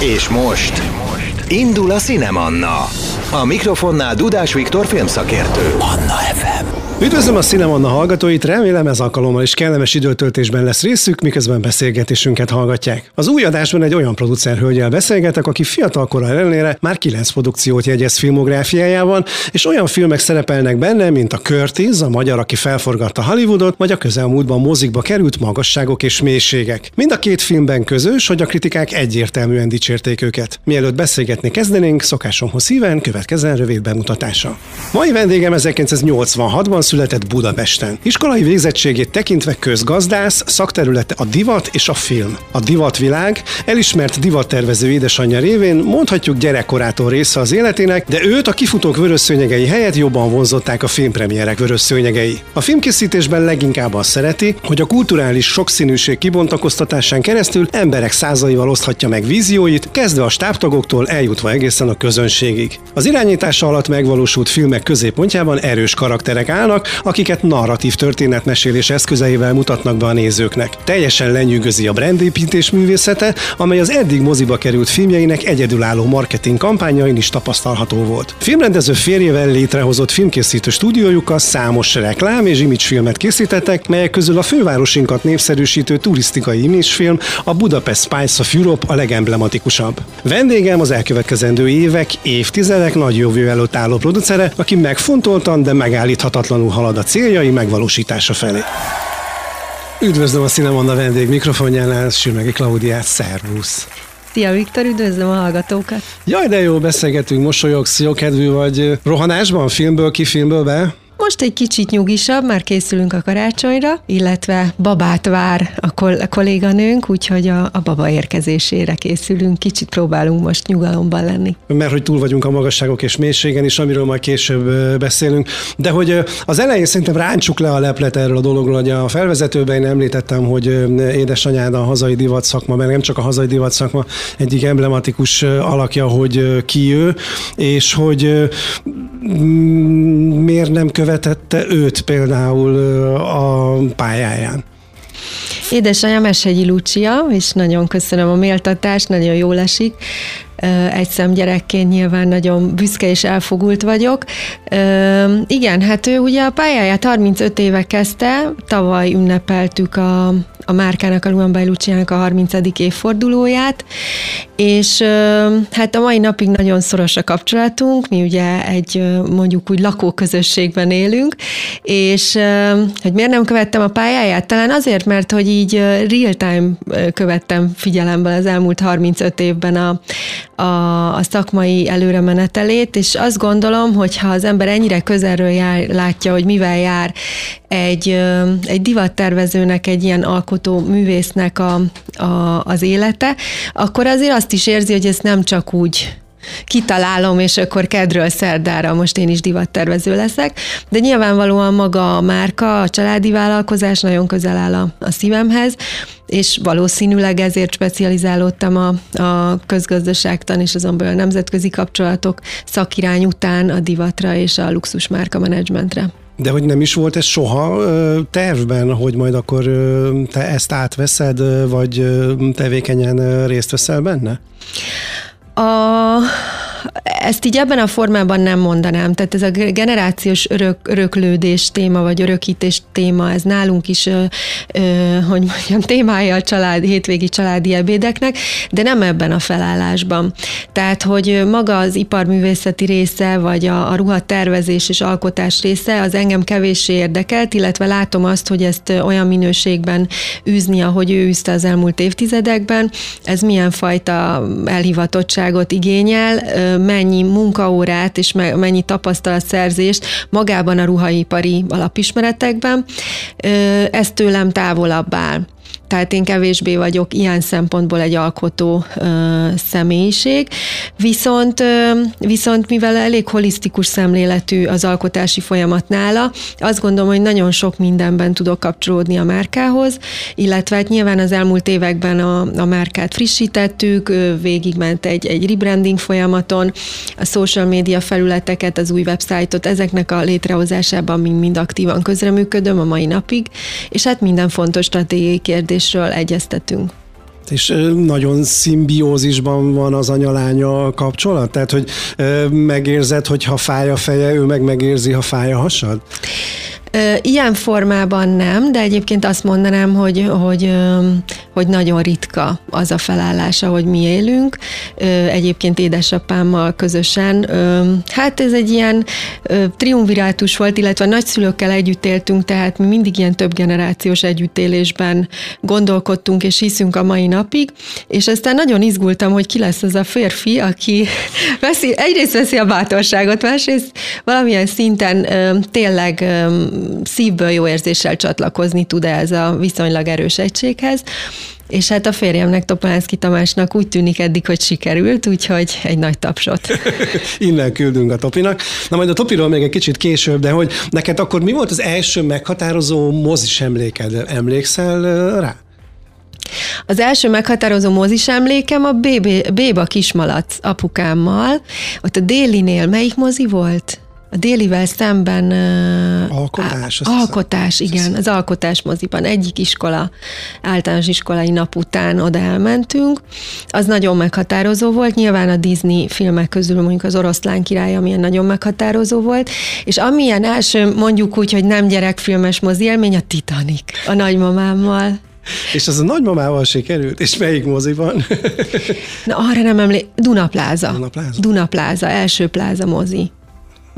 És most indul a Cinemanna. A mikrofonnál Dudás Viktor filmszakértő. Anna FM. Üdvözlöm a Cinemanna hallgatóit, remélem ez alkalommal is kellemes időtöltésben lesz részük, miközben beszélgetésünket hallgatják. Az új adásban egy olyan producerhölgyel beszélgetek, aki fiatal kora ellenére már kilenc produkciót jegyez filmográfiájában, és olyan filmek szerepelnek benne, mint a Curtis, a magyar, aki felforgatta Hollywoodot, vagy a közelmúltban mozikba került magasságok és mélységek. Mind a két filmben közös, hogy a kritikák egyértelműen dicsérték őket. Mielőtt beszélgetni kezdenénk, szokásomhoz szíven következzen rövid bemutatása. Mai vendégem 1986-ban született Budapesten. Iskolai végzettségét tekintve közgazdász, szakterülete a divat és a film. A divatvilág elismert divattervező édesanyja révén mondhatjuk gyerekkorától része az életének, de őt a kifutók vörösszőnyegei helyett jobban vonzották a filmpremierek vörösszőnyegei. A filmkészítésben leginkább azt szereti, hogy a kulturális sokszínűség kibontakoztatásán keresztül emberek százaival oszthatja meg vízióit, kezdve a stábtagoktól eljutva egészen a közönségig. Az irányítása alatt megvalósult filmek középpontjában erős karakterek állnak, akiket narratív történetmesélés eszközeivel mutatnak be a nézőknek. Teljesen lenyűgözi a brandépítés művészete, amely az eddig moziba került filmjeinek egyedülálló marketing kampányain is tapasztalható volt. Filmrendező férjével létrehozott filmkészítő stúdiójukkal számos reklám és filmet készítettek, melyek közül a fővárosinkat népszerűsítő turisztikai imagefilm a Budapest Spice of Europe a legemblematikusabb. Vendégem az elkövetkezendő évek, évtizedek nagy jövő előtt álló producere, aki megfontoltan, de megállíthatatlanul halad a céljai megvalósítása felé. Üdvözlöm a Cinemanna vendég mikrofonjánál, Sürmegi Klaudiát, szervusz! Szia Viktor, üdvözlöm a hallgatókat! Jaj, de jó, beszélgetünk, mosolyogsz, jó kedvű vagy rohanásban, filmből ki, filmből be? Most egy kicsit nyugisabb, már készülünk a karácsonyra, illetve babát vár a, kol- a kolléganőnk, úgyhogy a, a baba érkezésére készülünk, kicsit próbálunk most nyugalomban lenni. Mert hogy túl vagyunk a magasságok és mélységen is, amiről majd később beszélünk. De hogy az elején szerintem ráncsuk le a leplet erről a dologról, hogy a felvezetőben én említettem, hogy édesanyád a hazai divat szakma, mert nem csak a hazai divat szakma egyik emblematikus alakja, hogy ki ő, és hogy miért nem követ követette őt például a pályáján? Édesanyám Esegyi Lucia, és nagyon köszönöm a méltatást, nagyon jól esik egy gyerekként nyilván nagyon büszke és elfogult vagyok. Igen, hát ő ugye a pályáját 35 éve kezdte, tavaly ünnepeltük a, a márkának, a Luan Luciának a 30. évfordulóját, és hát a mai napig nagyon szoros a kapcsolatunk, mi ugye egy mondjuk úgy lakóközösségben élünk, és hogy miért nem követtem a pályáját? Talán azért, mert hogy így real-time követtem figyelembe az elmúlt 35 évben a, a, a szakmai előremenetelét, és azt gondolom, hogy ha az ember ennyire közelről jár, látja, hogy mivel jár egy, egy divattervezőnek, egy ilyen alkotó művésznek a, a, az élete, akkor azért azt is érzi, hogy ez nem csak úgy kitalálom, és akkor kedről szerdára most én is divattervező leszek, de nyilvánvalóan maga a márka, a családi vállalkozás nagyon közel áll a, a szívemhez, és valószínűleg ezért specializálódtam a, a közgazdaságtan és azon belül a nemzetközi kapcsolatok szakirány után a divatra és a luxus márka menedzsmentre. De hogy nem is volt ez soha tervben, hogy majd akkor te ezt átveszed, vagy tevékenyen részt veszel benne? A, ezt így ebben a formában nem mondanám. Tehát ez a generációs örök, öröklődés téma, vagy örökítés téma, ez nálunk is, ö, ö, hogy mondjam, témája a család, hétvégi családi ebédeknek, de nem ebben a felállásban. Tehát, hogy maga az iparművészeti része, vagy a, a ruhatervezés és alkotás része, az engem kevéssé érdekelt, illetve látom azt, hogy ezt olyan minőségben űzni, ahogy ő űzte az elmúlt évtizedekben, ez milyen fajta elhivatottságot igényel, mennyi munkaórát és mennyi tapasztalatszerzést magában a ruhaipari alapismeretekben, ez tőlem távolabb áll tehát én kevésbé vagyok ilyen szempontból egy alkotó ö, személyiség, viszont, ö, viszont mivel elég holisztikus szemléletű az alkotási folyamat nála, azt gondolom, hogy nagyon sok mindenben tudok kapcsolódni a márkához, illetve hát nyilván az elmúlt években a, a márkát frissítettük, végigment egy, egy rebranding folyamaton, a social média felületeket, az új websájtot, ezeknek a létrehozásában mind-mind aktívan közreműködöm a mai napig, és hát minden fontos stratégiai kérdés kérdésről egyeztetünk. És nagyon szimbiózisban van az anyalánya kapcsolat? Tehát, hogy megérzed, hogy ha fáj a feje, ő meg megérzi, ha fáj a hasad? Ilyen formában nem, de egyébként azt mondanám, hogy, hogy, hogy nagyon ritka az a felállása, hogy mi élünk. Egyébként édesapámmal közösen. Hát ez egy ilyen triumvirátus volt, illetve nagyszülőkkel együtt éltünk, tehát mi mindig ilyen több generációs együttélésben gondolkodtunk és hiszünk a mai napig, és aztán nagyon izgultam, hogy ki lesz az a férfi, aki veszi, egyrészt veszi a bátorságot, másrészt valamilyen szinten tényleg szívből jó érzéssel csatlakozni tud ez a viszonylag erős egységhez. És hát a férjemnek, Topolánszki Tamásnak úgy tűnik eddig, hogy sikerült, úgyhogy egy nagy tapsot. Innen küldünk a Topinak. Na majd a Topiról még egy kicsit később, de hogy neked akkor mi volt az első meghatározó mozis emléked? Emlékszel rá? Az első meghatározó mozis emlékem a Béba Kismalac apukámmal. Ott a délinél melyik mozi volt? A délivel szemben alkotás, á, alkotás, igen, az alkotás moziban egyik iskola, általános iskolai nap után oda elmentünk. Az nagyon meghatározó volt, nyilván a Disney filmek közül mondjuk az Oroszlán király, amilyen nagyon meghatározó volt, és amilyen első, mondjuk úgy, hogy nem gyerekfilmes mozi élmény, a Titanic, a nagymamámmal. És az a nagymamával sikerült? És melyik moziban? Na, arra nem emlékszem. Dunapláza. Dunapláza. Dunapláza, első pláza mozi.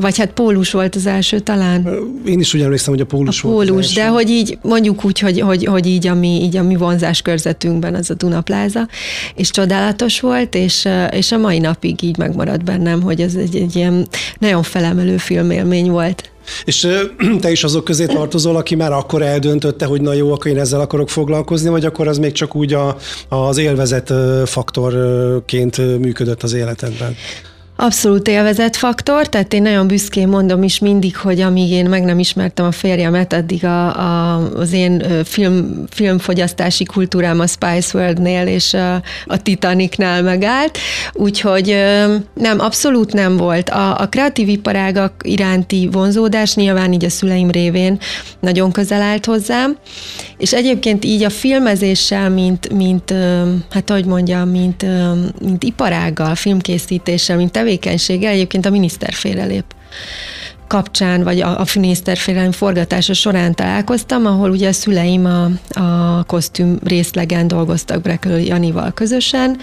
Vagy hát pólus volt az első talán. Én is úgy emlékszem, hogy a pólus, a pólus volt az de hogy így mondjuk úgy, hogy, hogy, hogy így, a mi, így a mi vonzás körzetünkben az a Dunapláza, és csodálatos volt, és, és a mai napig így megmaradt bennem, hogy ez egy, egy ilyen nagyon felemelő filmélmény volt. És te is azok közé tartozol, aki már akkor eldöntötte, hogy na jó, akkor én ezzel akarok foglalkozni, vagy akkor az még csak úgy a, az élvezet faktorként működött az életedben? Abszolút élvezett faktor, tehát én nagyon büszkén mondom is mindig, hogy amíg én meg nem ismertem a férjemet, addig a, a, az én film, filmfogyasztási kultúrám a Spice World-nél és a, a Titanicnál megállt, úgyhogy nem, abszolút nem volt. A, a kreatív iparágak iránti vonzódás nyilván így a szüleim révén nagyon közel állt hozzám, és egyébként így a filmezéssel, mint, mint hát hogy mondjam, mint, mint iparággal, filmkészítéssel, mint tevékenységgel, tevékenységgel egyébként a miniszter félrelép kapcsán, vagy a, a miniszterfélelem forgatása során találkoztam, ahol ugye a szüleim a, a kosztüm részlegen dolgoztak Brekel Janival közösen,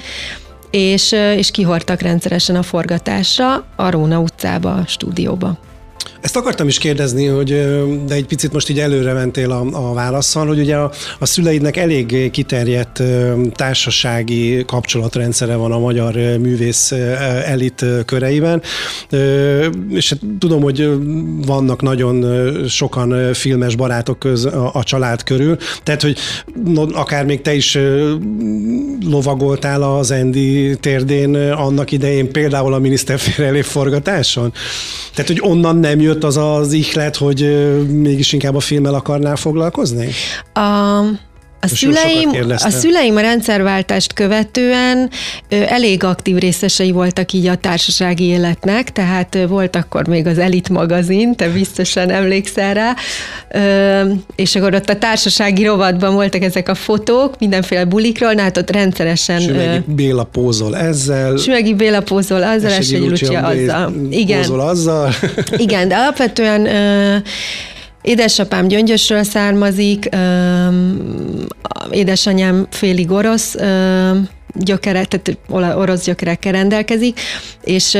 és, és kihortak rendszeresen a forgatásra a Róna utcába, a stúdióba. Ezt akartam is kérdezni, hogy de egy picit most így előre mentél a, a válaszsal, hogy ugye a, a szüleidnek elég kiterjedt társasági kapcsolatrendszere van a magyar művész elit köreiben, és hát tudom, hogy vannak nagyon sokan filmes barátok köz a, a család körül, tehát, hogy no, akár még te is lovagoltál az Endi térdén annak idején, például a miniszterfélelé forgatáson? Tehát, hogy onnan nem jött az az ihlet, hogy mégis inkább a filmmel akarnál foglalkozni? A, a szüleim, a szüleim a rendszerváltást követően ö, elég aktív részesei voltak így a társasági életnek, tehát ö, volt akkor még az Elit magazin, te biztosan emlékszel rá, ö, és akkor ott a társasági rovatban voltak ezek a fotók, mindenféle bulikról, na hát ott rendszeresen... Sümegi Béla pózol ezzel. Sümegi Béla pózol azzal, és egy Lucia azzal. Igen. Pózol azzal. Igen, de alapvetően ö, Édesapám gyöngyösről származik, édesanyám félig orosz, gyökere, tehát orosz gyökerekkel rendelkezik, és,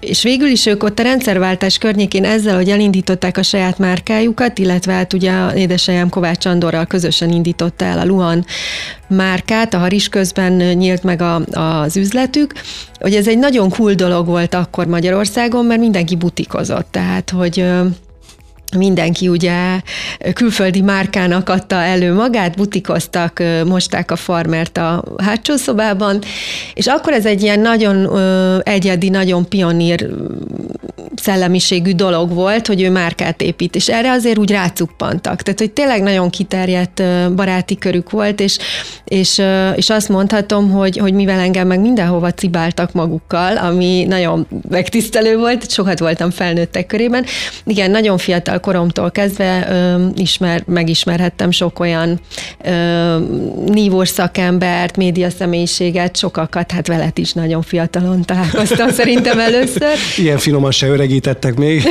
és végül is ők ott a rendszerváltás környékén ezzel, hogy elindították a saját márkájukat, illetve hát ugye édesanyám Kovács Andorral közösen indította el a Luhan márkát, a Haris közben nyílt meg a, az üzletük, hogy ez egy nagyon cool dolog volt akkor Magyarországon, mert mindenki butikozott, tehát hogy mindenki ugye külföldi márkának adta elő magát, butikoztak, mosták a farmert a hátsó szobában, és akkor ez egy ilyen nagyon egyedi, nagyon pionír szellemiségű dolog volt, hogy ő márkát épít, és erre azért úgy rácuppantak. Tehát, hogy tényleg nagyon kiterjedt baráti körük volt, és, és, és azt mondhatom, hogy, hogy mivel engem meg mindenhova cibáltak magukkal, ami nagyon megtisztelő volt, sokat voltam felnőttek körében. Igen, nagyon fiatal koromtól kezdve ö, ismer, megismerhettem sok olyan ö, nívós szakembert, média személyiséget, sokakat, hát veled is nagyon fiatalon találkoztam szerintem először. Ilyen finoman se öregítettek még.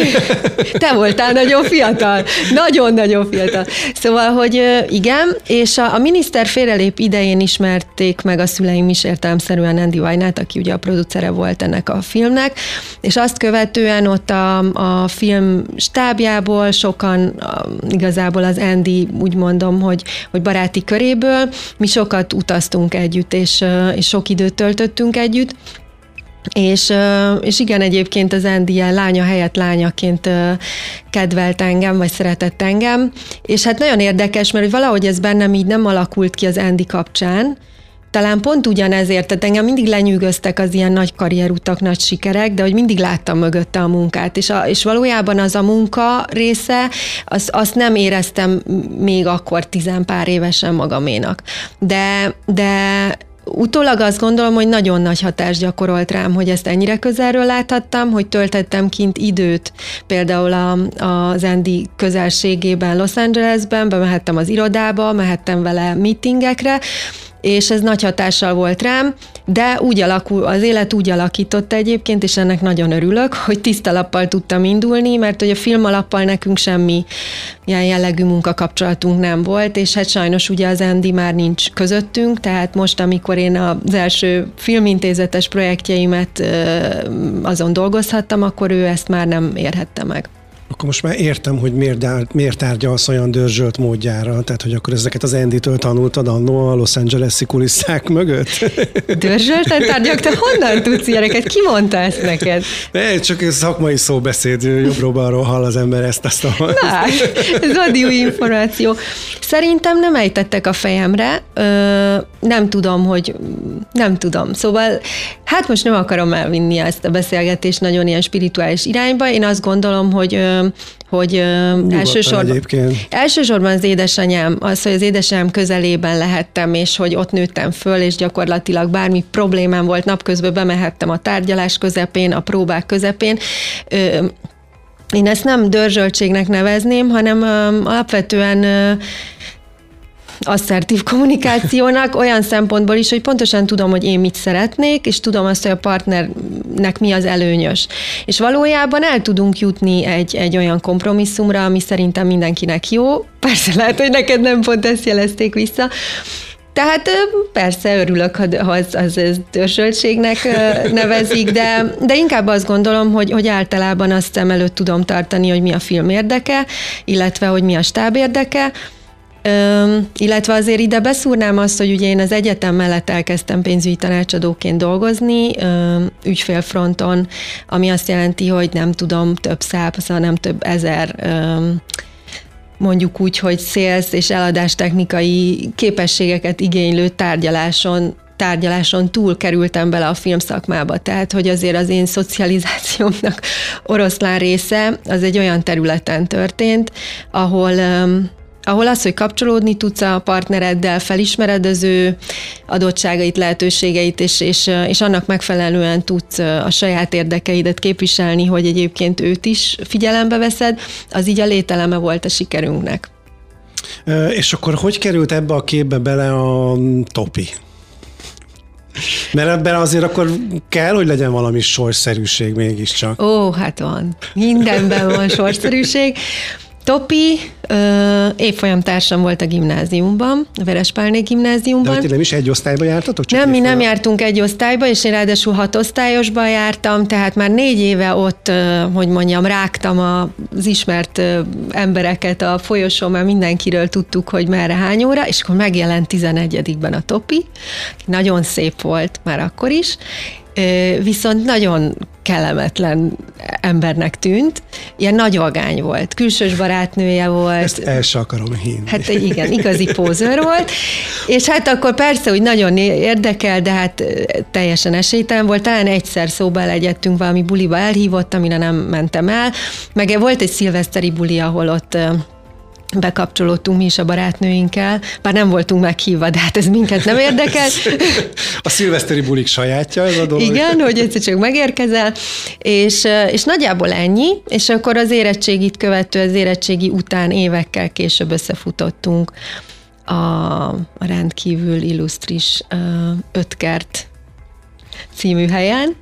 Te voltál nagyon fiatal, nagyon-nagyon fiatal. Szóval, hogy igen, és a, a miniszter félrelép idején ismerték meg a szüleim is értelemszerűen Andy Wynát, aki ugye a producere volt ennek a filmnek, és azt követően ott a, a film stábjából sokan, igazából az Andy úgy mondom, hogy, hogy baráti köréből, mi sokat utaztunk együtt, és, és sok időt töltöttünk együtt, és, és igen, egyébként az Andy ilyen lánya helyett lányaként kedvelt engem, vagy szeretett engem, és hát nagyon érdekes, mert valahogy ez bennem így nem alakult ki az Andy kapcsán, talán pont ugyanezért, tehát engem mindig lenyűgöztek az ilyen nagy karrierutak, nagy sikerek, de hogy mindig láttam mögötte a munkát, és, a, és valójában az a munka része, az, azt nem éreztem még akkor tizen pár évesen magaménak. De, de Utólag azt gondolom, hogy nagyon nagy hatást gyakorolt rám, hogy ezt ennyire közelről láthattam, hogy töltettem kint időt, például a, az Andy közelségében Los Angelesben, bemehettem az irodába, mehettem vele meetingekre, és ez nagy hatással volt rám, de úgy alakul, az élet úgy alakította egyébként, és ennek nagyon örülök, hogy tiszta lappal tudtam indulni, mert hogy a film alappal nekünk semmi ilyen jellegű munkakapcsolatunk nem volt, és hát sajnos ugye az Andy már nincs közöttünk, tehát most, amikor én az első filmintézetes projektjeimet azon dolgozhattam, akkor ő ezt már nem érhette meg. Akkor most már értem, hogy miért, miért tárgyalsz olyan dörzsölt módjára, tehát hogy akkor ezeket az Andy-től tanultad annó a Los Angeles-i kulisszák mögött? Dörzsölten tárgyak? Te honnan tudsz ilyeneket? Ki mondta ezt neked? Ne, csak ez szakmai szóbeszéd, jobbról-balról hall az ember ezt, azt a... Na, ez új információ. Szerintem nem ejtettek a fejemre, ö, nem tudom, hogy nem tudom. Szóval, hát most nem akarom elvinni ezt a beszélgetést nagyon ilyen spirituális irányba. Én azt gondolom, hogy hogy elsősorban, elsősorban az édesanyám, az, hogy az édesanyám közelében lehettem, és hogy ott nőttem föl, és gyakorlatilag bármi problémám volt napközben, bemehettem a tárgyalás közepén, a próbák közepén. Én ezt nem dörzsöltségnek nevezném, hanem alapvetően asszertív kommunikációnak olyan szempontból is, hogy pontosan tudom, hogy én mit szeretnék, és tudom azt, hogy a partnernek mi az előnyös. És valójában el tudunk jutni egy, egy olyan kompromisszumra, ami szerintem mindenkinek jó. Persze lehet, hogy neked nem pont ezt jelezték vissza, tehát persze örülök, ha az, az, az törzsöltségnek nevezik, de, de inkább azt gondolom, hogy, hogy általában azt szem előtt tudom tartani, hogy mi a film érdeke, illetve hogy mi a stáb érdeke, Ö, illetve azért ide beszúrnám azt, hogy ugye én az egyetem mellett elkezdtem pénzügyi tanácsadóként dolgozni, ö, ügyfélfronton, ami azt jelenti, hogy nem tudom, több száz, nem több ezer ö, mondjuk úgy, hogy sales és eladás technikai képességeket igénylő tárgyaláson tárgyaláson túl kerültem bele a filmszakmába, tehát hogy azért az én szocializációmnak oroszlán része az egy olyan területen történt, ahol ahol az, hogy kapcsolódni tudsz a partnereddel, felismered az ő adottságait, lehetőségeit, és, és, és annak megfelelően tudsz a saját érdekeidet képviselni, hogy egyébként őt is figyelembe veszed, az így a lételeme volt a sikerünknek. És akkor hogy került ebbe a képbe bele a topi? Mert ebben azért akkor kell, hogy legyen valami sorszerűség mégiscsak. Ó, hát van. Mindenben van sorszerűség. Topi ö, évfolyam társam volt a gimnáziumban, a Verespálné gimnáziumban. De nem is egy osztályba jártatok? Csak nem, mi nem jártunk egy osztályba, és én ráadásul hat osztályosban jártam, tehát már négy éve ott, hogy mondjam, rágtam az ismert embereket a folyosón, mert mindenkiről tudtuk, hogy merre hány óra, és akkor megjelent 11-ben a Topi, nagyon szép volt már akkor is, viszont nagyon kellemetlen embernek tűnt. Ilyen nagy vagány volt, külsős barátnője volt. Ezt el se akarom hinni. Hát igen, igazi pózőr volt. És hát akkor persze, hogy nagyon érdekel, de hát teljesen esélytelen volt. Talán egyszer szóba legyettünk valami buliba elhívott, amire nem mentem el. Meg volt egy szilveszteri buli, ahol ott bekapcsolódtunk mi is a barátnőinkkel, bár nem voltunk meghívva, de hát ez minket nem érdekel. A szilveszteri bulik sajátja ez a dolog. Igen, hogy egyszer csak megérkezel, és, és nagyjából ennyi, és akkor az érettségit követő, az érettségi után évekkel később összefutottunk a, a rendkívül illusztris Ötkert című helyen,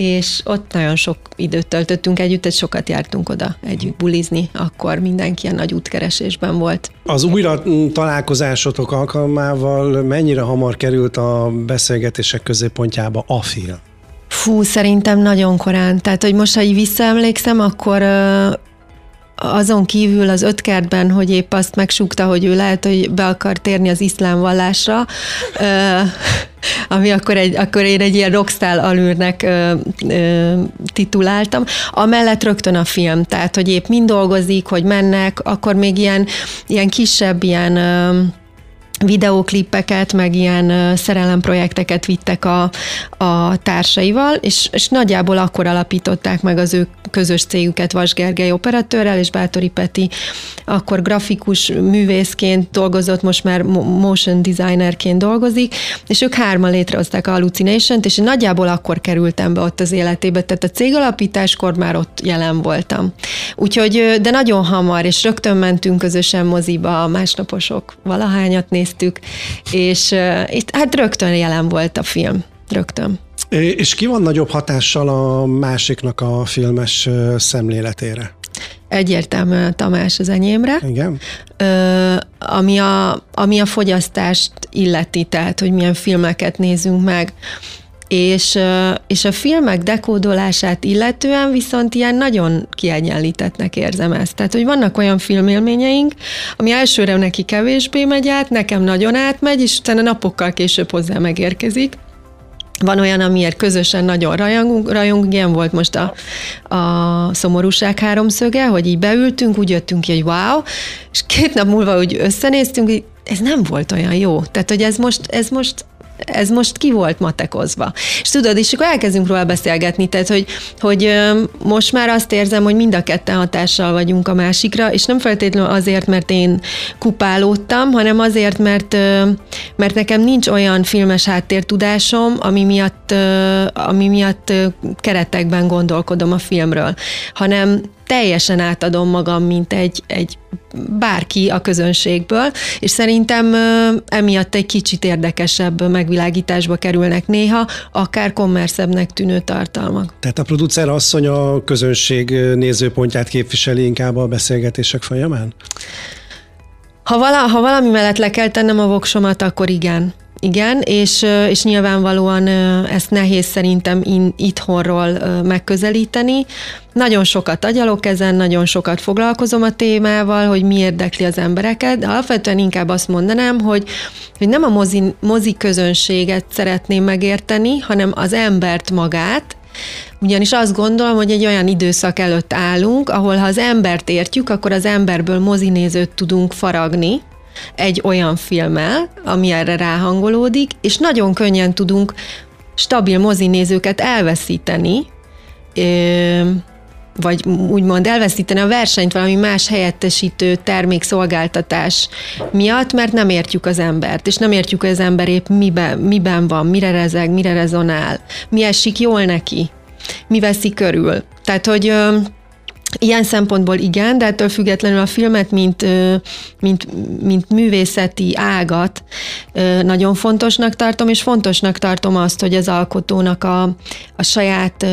és ott nagyon sok időt töltöttünk együtt, egy sokat jártunk oda együtt bulizni, akkor mindenki ilyen nagy útkeresésben volt. Az újra találkozásotok alkalmával mennyire hamar került a beszélgetések középpontjába a film? Fú, szerintem nagyon korán. Tehát, hogy most, ha így visszaemlékszem, akkor azon kívül az ötkertben, hogy épp azt megsúgta, hogy ő lehet, hogy be akar térni az iszlám vallásra, ami akkor, egy, akkor én egy ilyen rockstar alűrnek ö, ö, tituláltam. Amellett rögtön a film, tehát hogy épp mind dolgozik, hogy mennek, akkor még ilyen, ilyen kisebb, ilyen ö, videóklippeket, meg ilyen szerelemprojekteket vittek a, a társaival, és, és nagyjából akkor alapították meg az ő közös cégüket Vas Gergely operatőrrel, és Bátori Peti akkor grafikus művészként dolgozott, most már motion designerként dolgozik, és ők hárman létrehozták a Hallucination-t, és nagyjából akkor kerültem be ott az életébe, tehát a cégalapításkor már ott jelen voltam. Úgyhogy, de nagyon hamar, és rögtön mentünk közösen moziba, másnaposok valahányat néztük, és itt hát rögtön jelen volt a film, rögtön. És ki van nagyobb hatással a másiknak a filmes szemléletére? Egyértelműen Tamás az enyémre. Igen. Ö, ami, a, ami a fogyasztást illeti, tehát hogy milyen filmeket nézünk meg. És, és a filmek dekódolását illetően viszont ilyen nagyon kiegyenlítettnek érzem ezt. Tehát, hogy vannak olyan filmélményeink, ami elsőre neki kevésbé megy át, nekem nagyon átmegy, és utána napokkal később hozzá megérkezik. Van olyan, amiért közösen nagyon rajongunk, rajongunk ilyen volt most a, a szomorúság háromszöge, hogy így beültünk, úgy jöttünk ki, hogy wow, és két nap múlva úgy összenéztünk, hogy ez nem volt olyan jó. Tehát, hogy ez most, ez most ez most ki volt matekozva. És tudod, és akkor elkezdünk róla beszélgetni, tehát, hogy, hogy most már azt érzem, hogy mind a ketten hatással vagyunk a másikra, és nem feltétlenül azért, mert én kupálódtam, hanem azért, mert, mert nekem nincs olyan filmes háttértudásom, ami miatt, ami miatt keretekben gondolkodom a filmről, hanem teljesen átadom magam, mint egy, egy bárki a közönségből, és szerintem emiatt egy kicsit érdekesebb megvilágításba kerülnek néha, akár kommerszebbnek tűnő tartalmak. Tehát a producer asszony a közönség nézőpontját képviseli inkább a beszélgetések folyamán? Ha, vala, ha valami mellett le kell tennem a voksomat, akkor igen. Igen, és, és nyilvánvalóan ezt nehéz szerintem in, itthonról megközelíteni. Nagyon sokat agyalok ezen, nagyon sokat foglalkozom a témával, hogy mi érdekli az embereket, de alapvetően inkább azt mondanám, hogy, hogy nem a mozi, mozi közönséget szeretném megérteni, hanem az embert magát, ugyanis azt gondolom, hogy egy olyan időszak előtt állunk, ahol ha az embert értjük, akkor az emberből mozinézőt tudunk faragni, egy olyan filmmel, ami erre ráhangolódik, és nagyon könnyen tudunk stabil mozinézőket elveszíteni, vagy úgymond elveszíteni a versenyt valami más helyettesítő termékszolgáltatás miatt, mert nem értjük az embert, és nem értjük, hogy az ember épp miben, miben van, mire rezeg, mire rezonál, mi esik jól neki, mi veszi körül. Tehát, hogy Ilyen szempontból igen, de ettől függetlenül a filmet, mint, mint, mint művészeti ágat nagyon fontosnak tartom, és fontosnak tartom azt, hogy az alkotónak a, a saját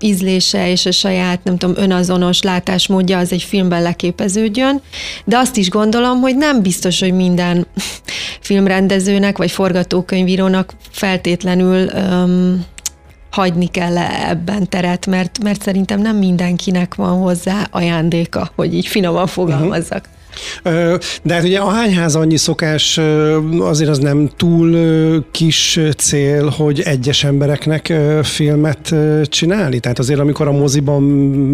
ízlése és a saját, nem tudom, önazonos látásmódja az egy filmben leképeződjön, de azt is gondolom, hogy nem biztos, hogy minden filmrendezőnek vagy forgatókönyvírónak feltétlenül um, hagyni kell -e ebben teret, mert, mert szerintem nem mindenkinek van hozzá ajándéka, hogy így finoman fogalmazzak. De hát ugye a hányház annyi szokás azért az nem túl kis cél, hogy egyes embereknek filmet csinálni. Tehát azért, amikor a moziban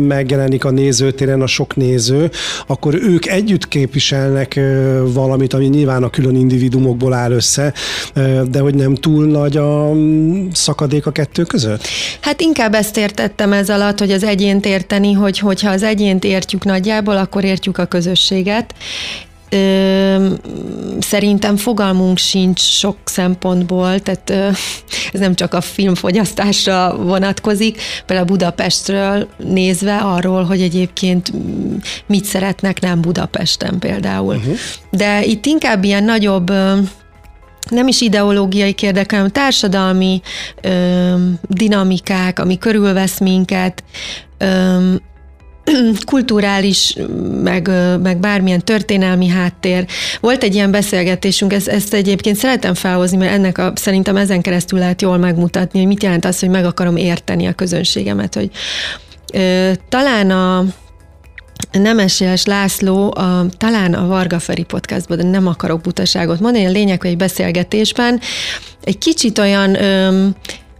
megjelenik a nézőtéren a sok néző, akkor ők együtt képviselnek valamit, ami nyilván a külön individumokból áll össze, de hogy nem túl nagy a szakadék a kettő között? Hát inkább ezt értettem ez alatt, hogy az egyént érteni, hogy hogyha az egyént értjük nagyjából, akkor értjük a közösséget, Ö, szerintem fogalmunk sincs sok szempontból, tehát ö, ez nem csak a filmfogyasztásra vonatkozik, például Budapestről nézve arról, hogy egyébként mit szeretnek nem Budapesten például. Uh-huh. De itt inkább ilyen nagyobb nem is ideológiai kérdek, hanem társadalmi ö, dinamikák, ami körülvesz minket, ö, kulturális, meg, meg bármilyen történelmi háttér. Volt egy ilyen beszélgetésünk, ezt, ezt egyébként szeretem felhozni, mert ennek a, szerintem ezen keresztül lehet jól megmutatni, hogy mit jelent az, hogy meg akarom érteni a közönségemet, hogy ö, talán a Nemeséles László a, talán a Varga Feri podcastban, de nem akarok butaságot mondani, a lényeg, hogy egy beszélgetésben egy kicsit olyan öm,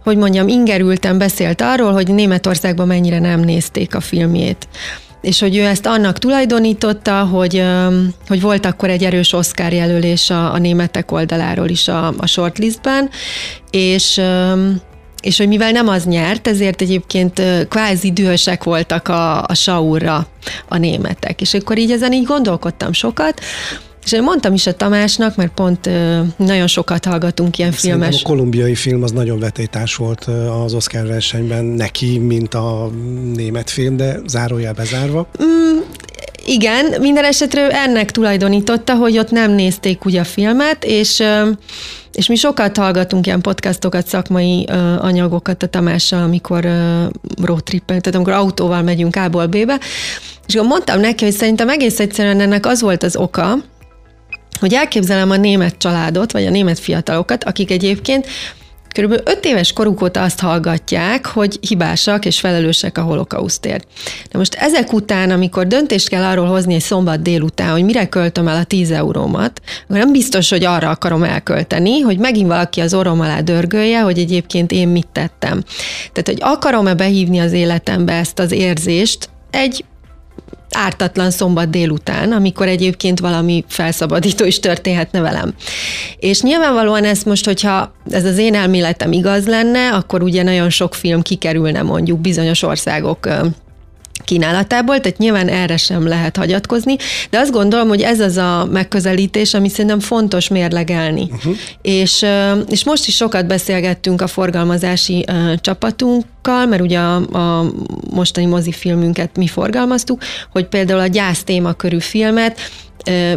hogy mondjam, ingerülten beszélt arról, hogy Németországban mennyire nem nézték a filmjét és hogy ő ezt annak tulajdonította, hogy, hogy volt akkor egy erős Oscar jelölés a, a németek oldaláról is a, a shortlistben, és és hogy mivel nem az nyert, ezért egyébként kvázi dühösek voltak a, a Saurra a németek. És akkor így ezen így gondolkodtam sokat, és én mondtam is a Tamásnak, mert pont nagyon sokat hallgatunk ilyen Szerintem filmes. a kolumbiai film az nagyon vetétás volt az Oscar versenyben neki, mint a német film, de zárójel bezárva. Mm, igen, minden esetre ennek tulajdonította, hogy ott nem nézték úgy a filmet, és és mi sokat hallgatunk ilyen podcastokat, szakmai anyagokat a Tamással, amikor roadtrippel, tehát amikor autóval megyünk A-ból B-be, és akkor mondtam neki, hogy szerintem egész egyszerűen ennek az volt az oka, hogy elképzelem a német családot, vagy a német fiatalokat, akik egyébként Körülbelül öt éves koruk óta azt hallgatják, hogy hibásak és felelősek a holokausztért. De most ezek után, amikor döntést kell arról hozni egy szombat délután, hogy mire költöm el a 10 eurómat, akkor nem biztos, hogy arra akarom elkölteni, hogy megint valaki az orrom alá dörgölje, hogy egyébként én mit tettem. Tehát, hogy akarom-e behívni az életembe ezt az érzést, egy ártatlan szombat délután, amikor egyébként valami felszabadító is történhetne velem. És nyilvánvalóan ez most, hogyha ez az én elméletem igaz lenne, akkor ugye nagyon sok film kikerülne mondjuk bizonyos országok kínálatából, tehát nyilván erre sem lehet hagyatkozni, de azt gondolom, hogy ez az a megközelítés, ami szerintem fontos mérlegelni. Uh-huh. És, és most is sokat beszélgettünk a forgalmazási csapatunkkal, mert ugye a, a mostani mozifilmünket mi forgalmaztuk, hogy például a gyász témakörű filmet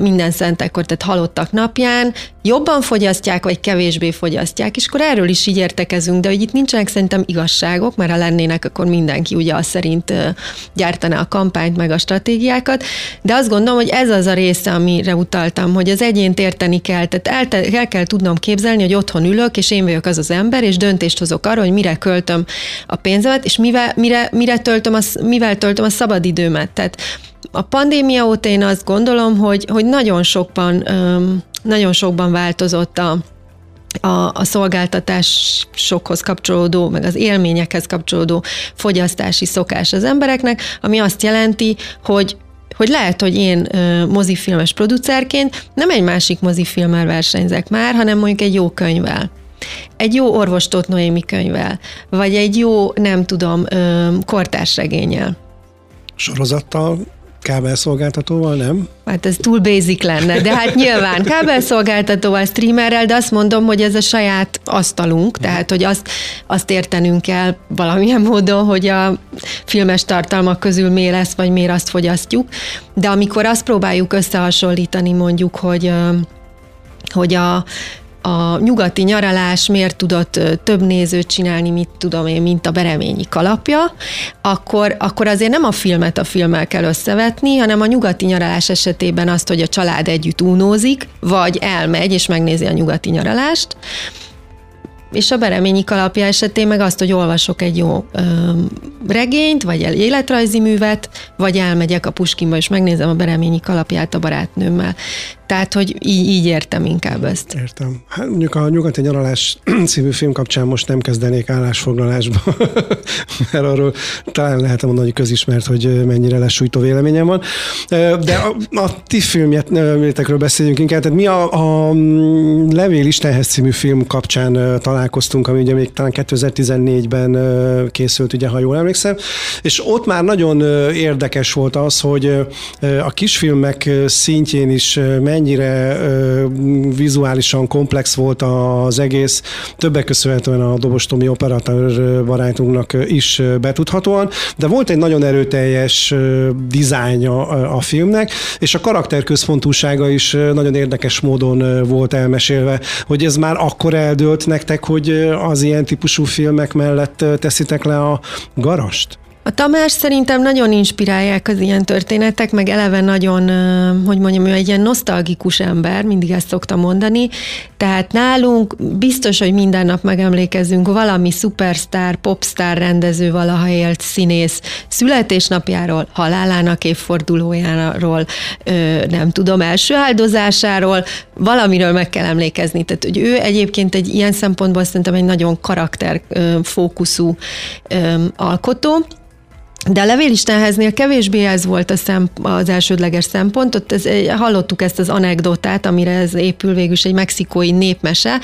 minden szentekor, tehát halottak napján jobban fogyasztják, vagy kevésbé fogyasztják, és akkor erről is így értekezünk, de hogy itt nincsenek szerintem igazságok, mert ha lennének, akkor mindenki ugye azt szerint gyártaná a kampányt, meg a stratégiákat, de azt gondolom, hogy ez az a része, amire utaltam, hogy az egyént érteni kell, tehát el, el kell tudnom képzelni, hogy otthon ülök, és én vagyok az az ember, és döntést hozok arról, hogy mire költöm a pénzemet, és mivel, mire, mire töltöm a, mivel töltöm a szabadidőmet. Tehát a pandémia óta én azt gondolom, hogy, hogy nagyon sokban, nagyon sokban változott a, a, a szolgáltatásokhoz kapcsolódó, meg az élményekhez kapcsolódó fogyasztási szokás az embereknek, ami azt jelenti, hogy hogy lehet, hogy én mozifilmes producerként nem egy másik mozifilmmel versenyzek már, hanem mondjuk egy jó könyvvel. Egy jó orvostót Noémi könyvvel, vagy egy jó, nem tudom, kortársregényel. Sorozattal Kábelszolgáltatóval, nem? Hát ez túl basic lenne, de hát nyilván kábelszolgáltatóval, streamerrel, de azt mondom, hogy ez a saját asztalunk, tehát hogy azt, azt értenünk kell valamilyen módon, hogy a filmes tartalmak közül mi lesz, vagy miért azt fogyasztjuk, de amikor azt próbáljuk összehasonlítani mondjuk, hogy hogy a a nyugati nyaralás miért tudott több nézőt csinálni, mit tudom én, mint a bereményi kalapja, akkor, akkor azért nem a filmet a filmmel kell összevetni, hanem a nyugati nyaralás esetében azt, hogy a család együtt únózik, vagy elmegy és megnézi a nyugati nyaralást, és a bereményi kalapja esetén meg azt, hogy olvasok egy jó ö, regényt, vagy egy életrajzi művet, vagy elmegyek a Puskinba, és megnézem a Bereményi kalapját a barátnőmmel. Tehát, hogy így, így értem inkább ezt. Értem. Hát mondjuk a Nyugati Nyaralás című film kapcsán most nem kezdenék állásfoglalásba, mert arról talán lehet mondani, hogy közismert, hogy mennyire lesújtó véleményem van. De a, a ti filmjetekről beszéljünk inkább. Tehát mi a, a Levél Istenhez című film kapcsán találkoztunk, ami ugye még talán 2014-ben készült, ugye, ha jól emlékszem, és ott már nagyon érdekes volt az, hogy a kisfilmek szintjén is mennyire vizuálisan komplex volt az egész, többek köszönhetően a Dobostomi operatőr barátunknak is betudhatóan, de volt egy nagyon erőteljes dizájn a, a filmnek, és a karakterközpontúsága is nagyon érdekes módon volt elmesélve, hogy ez már akkor eldőlt nektek, hogy az ilyen típusú filmek mellett teszitek le a garast? A Tamás szerintem nagyon inspirálják az ilyen történetek, meg eleve nagyon, hogy mondjam, ő egy ilyen nosztalgikus ember, mindig ezt szoktam mondani, tehát nálunk biztos, hogy minden nap megemlékezünk valami szupersztár, popstar rendező, valaha élt színész születésnapjáról, halálának évfordulójáról, nem tudom, első áldozásáról, valamiről meg kell emlékezni. Tehát, hogy ő egyébként egy ilyen szempontból szerintem egy nagyon karakterfókuszú alkotó, de a levélistenheznél kevésbé ez volt a szem, az elsődleges szempont, ott ez, hallottuk ezt az anekdotát, amire ez épül végül is egy mexikói népmese,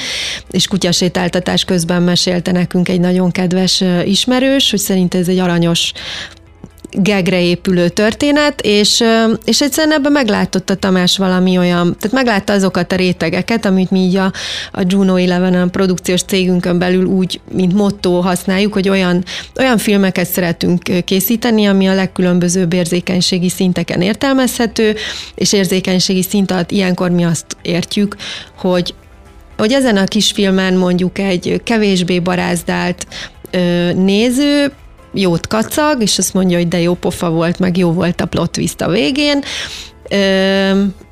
és kutyasétáltatás közben mesélte nekünk egy nagyon kedves ismerős, hogy szerint ez egy aranyos gegre épülő történet, és, és egyszerűen ebben meglátott a Tamás valami olyan, tehát meglátta azokat a rétegeket, amit mi így a, a Juno Eleven produkciós cégünkön belül úgy, mint motto használjuk, hogy olyan, olyan filmeket szeretünk készíteni, ami a legkülönbözőbb érzékenységi szinteken értelmezhető, és érzékenységi szint alatt ilyenkor mi azt értjük, hogy hogy ezen a kisfilmen mondjuk egy kevésbé barázdált néző jót kacag, és azt mondja, hogy de jó pofa volt, meg jó volt a plot twist a végén.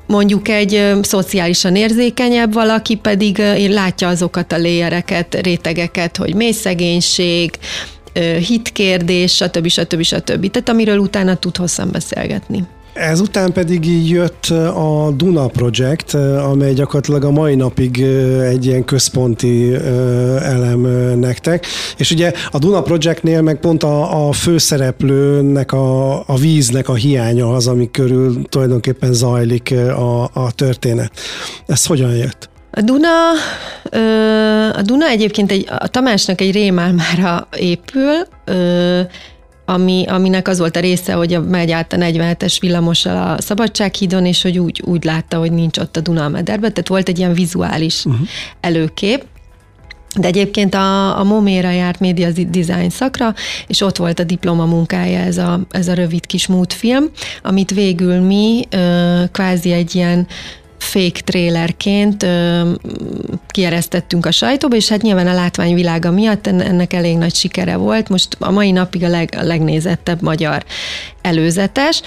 Mondjuk egy szociálisan érzékenyebb valaki pedig látja azokat a léjereket, rétegeket, hogy mély szegénység, hitkérdés, stb. stb. stb. Tehát amiről utána tud hosszan beszélgetni. Ezután pedig jött a Duna Project, amely gyakorlatilag a mai napig egy ilyen központi elem nektek. És ugye a Duna Projectnél meg pont a, a főszereplőnek a, a víznek a hiánya az, ami körül tulajdonképpen zajlik a, a történet. Ez hogyan jött? A Duna, a Duna egyébként egy, a Tamásnak egy rémálmára épül, ami, aminek az volt a része, hogy megy át a 47-es villamossal a Szabadsághídon, és hogy úgy, úgy látta, hogy nincs ott a Duna a tehát volt egy ilyen vizuális uh-huh. előkép. De egyébként a, a Moméra járt média design szakra, és ott volt a diploma munkája ez a, ez a rövid kis múltfilm, amit végül mi ö, kvázi egy ilyen fake trailerként ö, kieresztettünk a sajtóba, és hát nyilván a látványvilága miatt ennek elég nagy sikere volt. Most a mai napig a, leg, a legnézettebb magyar előzetes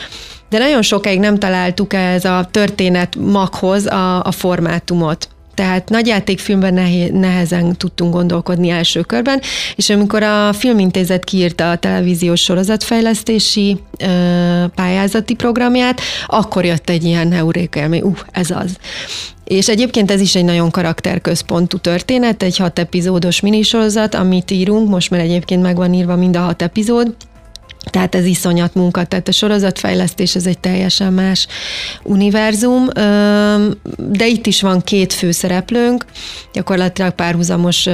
de nagyon sokáig nem találtuk ez a történet maghoz a, a formátumot tehát nagyjátékfilmben nehezen tudtunk gondolkodni első körben, és amikor a Filmintézet kiírta a televíziós sorozatfejlesztési ö, pályázati programját, akkor jött egy ilyen heurékelmény, uh, ez az. És egyébként ez is egy nagyon karakterközpontú történet, egy hat epizódos minisorozat, amit írunk, most már egyébként meg van írva mind a hat epizód, tehát ez iszonyat munka, tehát a sorozatfejlesztés ez egy teljesen más univerzum, de itt is van két főszereplőnk, gyakorlatilag párhuzamos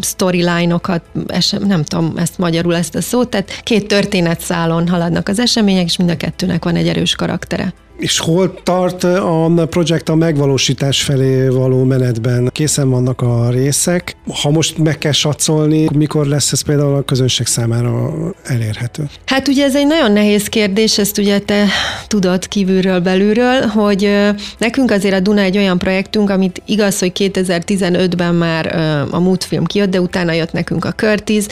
storyline-okat, nem tudom ezt magyarul ezt a szót, tehát két történetszálon haladnak az események, és mind a kettőnek van egy erős karaktere. És hol tart a projekt a megvalósítás felé való menetben? Készen vannak a részek. Ha most meg kell satszolni, mikor lesz ez például a közönség számára elérhető? Hát ugye ez egy nagyon nehéz kérdés, ezt ugye te tudod kívülről, belülről, hogy nekünk azért a Duna egy olyan projektünk, amit igaz, hogy 2015-ben már a múltfilm kijött, de utána jött nekünk a Curtis,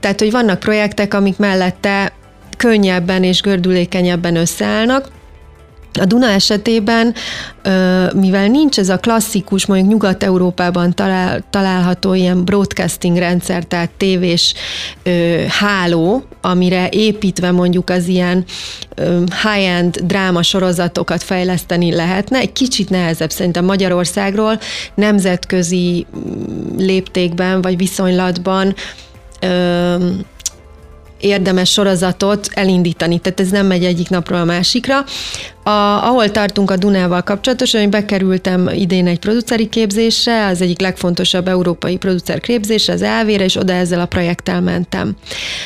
tehát hogy vannak projektek, amik mellette könnyebben és gördülékenyebben összeállnak, A Duna esetében, mivel nincs ez a klasszikus, mondjuk Nyugat-Európában talál, található ilyen broadcasting rendszer, tehát tévés háló, amire építve mondjuk az ilyen high-end dráma sorozatokat fejleszteni lehetne, egy kicsit nehezebb szerintem Magyarországról nemzetközi mm, léptékben vagy viszonylatban érdemes sorozatot elindítani, tehát ez nem megy egyik napról a másikra. A, ahol tartunk a Dunával kapcsolatosan, hogy bekerültem idén egy produceri képzésre, az egyik legfontosabb európai producer képzésre, az elvére, és oda ezzel a projekttel mentem.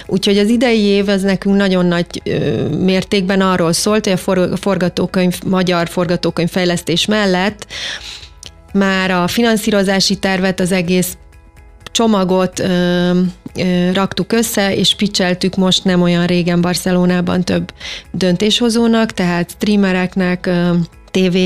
Úgyhogy az idei év az nekünk nagyon nagy ö, mértékben arról szólt, hogy a, a forgatókönyv, magyar forgatókönyv fejlesztés mellett már a finanszírozási tervet, az egész csomagot ö, ö, raktuk össze, és picseltük most nem olyan régen Barcelonában több döntéshozónak, tehát streamereknek, ö, TV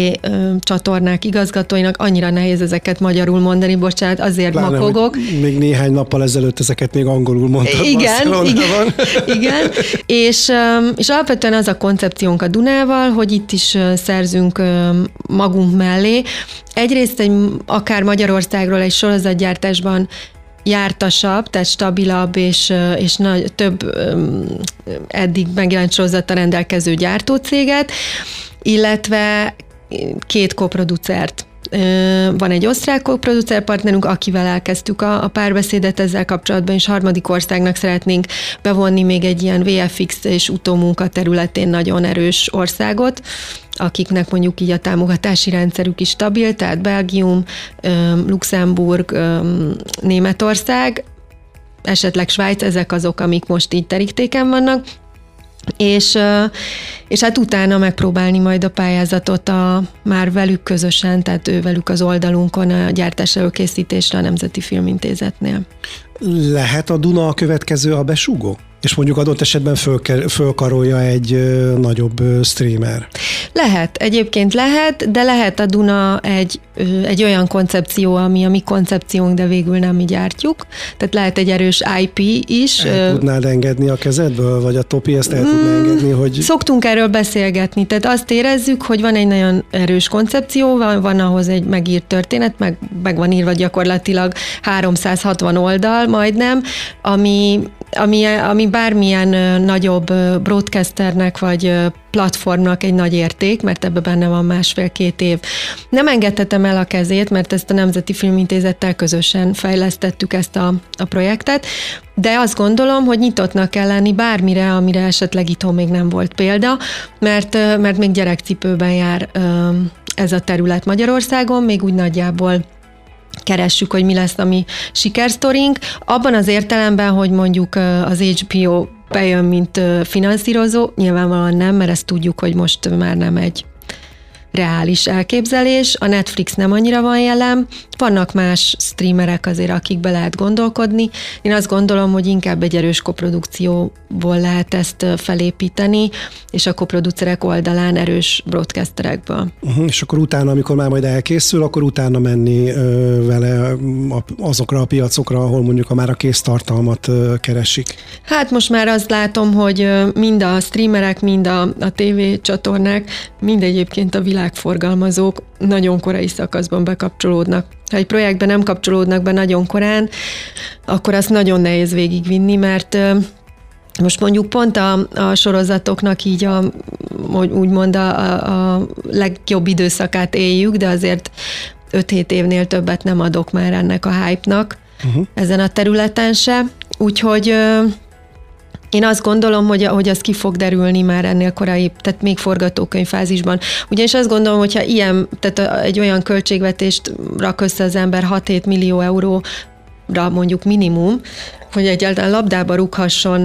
csatornák igazgatóinak, annyira nehéz ezeket magyarul mondani, bocsánat, azért Pláne, makogok. Még néhány nappal ezelőtt ezeket még angolul mondtad Igen, igen, igen. És, és alapvetően az a koncepciónk a Dunával, hogy itt is szerzünk magunk mellé. Egyrészt egy, akár Magyarországról egy sorozatgyártásban jártasabb, tehát stabilabb és, és nagy, több eddig megjelent sorozattal rendelkező gyártócéget, illetve két koproducert. Van egy osztrák producer partnerünk, akivel elkezdtük a, a párbeszédet ezzel kapcsolatban, és harmadik országnak szeretnénk bevonni még egy ilyen VFX és utómunka területén nagyon erős országot, akiknek mondjuk így a támogatási rendszerük is stabil, tehát Belgium, Luxemburg, Németország, esetleg Svájc, ezek azok, amik most így terítéken vannak, és, és hát utána megpróbálni majd a pályázatot a, már velük közösen, tehát ő velük az oldalunkon a gyártás előkészítésre a Nemzeti Filmintézetnél. Lehet a Duna a következő a besúgó? És mondjuk adott esetben föl, fölkarolja egy ö, nagyobb ö, streamer. Lehet, egyébként lehet, de lehet a Duna egy, ö, egy olyan koncepció, ami a mi koncepciónk, de végül nem mi gyártjuk. Tehát lehet egy erős IP is. El tudnád engedni a kezedből, vagy a Topi ezt el tudná hmm, engedni, hogy... Szoktunk erről beszélgetni, tehát azt érezzük, hogy van egy nagyon erős koncepció, van, van ahhoz egy megírt történet, meg, meg van írva gyakorlatilag 360 oldal majdnem, ami, ami, ami bármilyen nagyobb broadcasternek vagy platformnak egy nagy érték, mert ebben benne van másfél-két év. Nem engedhetem el a kezét, mert ezt a Nemzeti Filmintézettel közösen fejlesztettük ezt a, a projektet, de azt gondolom, hogy nyitottnak kell lenni bármire, amire esetleg itthon még nem volt példa, mert, mert még gyerekcipőben jár ez a terület Magyarországon, még úgy nagyjából keressük, hogy mi lesz a mi sikersztorink. Abban az értelemben, hogy mondjuk az HBO bejön, mint finanszírozó, nyilvánvalóan nem, mert ezt tudjuk, hogy most már nem egy reális elképzelés, a Netflix nem annyira van jelen, vannak más streamerek azért, akikbe lehet gondolkodni. Én azt gondolom, hogy inkább egy erős koprodukcióból lehet ezt felépíteni, és a koproducerek oldalán erős broadcasterekből. Uh-huh, és akkor utána, amikor már majd elkészül, akkor utána menni ö, vele azokra a piacokra, ahol mondjuk a már a kész tartalmat ö, keresik. Hát most már azt látom, hogy mind a streamerek, mind a, a TV csatornák, mind egyébként a világforgalmazók nagyon korai szakaszban bekapcsolódnak. Ha egy projektben nem kapcsolódnak be nagyon korán, akkor azt nagyon nehéz végigvinni, mert most mondjuk pont a, a sorozatoknak így a, úgymond a, a legjobb időszakát éljük, de azért 5-7 évnél többet nem adok már ennek a hype-nak uh-huh. ezen a területen se. Úgyhogy én azt gondolom, hogy, hogy az ki fog derülni már ennél korai, tehát még forgatókönyv fázisban. Ugyanis azt gondolom, hogyha ilyen, tehát egy olyan költségvetést rak össze az ember 6-7 millió euró mondjuk minimum, hogy egyáltalán labdába rúghasson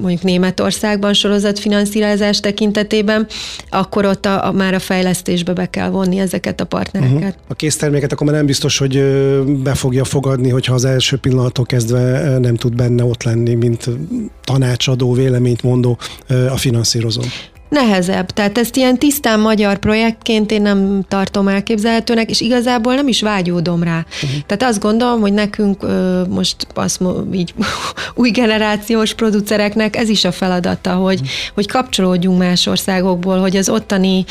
mondjuk Németországban sorozatfinanszírozás tekintetében, akkor ott a, a, már a fejlesztésbe be kell vonni ezeket a partnereket. Uh-huh. A készterméket akkor már nem biztos, hogy be fogja fogadni, hogyha az első pillanattól kezdve nem tud benne ott lenni, mint tanácsadó, véleményt mondó a finanszírozó. Nehezebb. Tehát ezt ilyen tisztán magyar projektként én nem tartom elképzelhetőnek, és igazából nem is vágyódom rá. Uh-huh. Tehát azt gondolom, hogy nekünk most azt így új generációs producereknek ez is a feladata, hogy, uh-huh. hogy kapcsolódjunk más országokból, hogy az ottani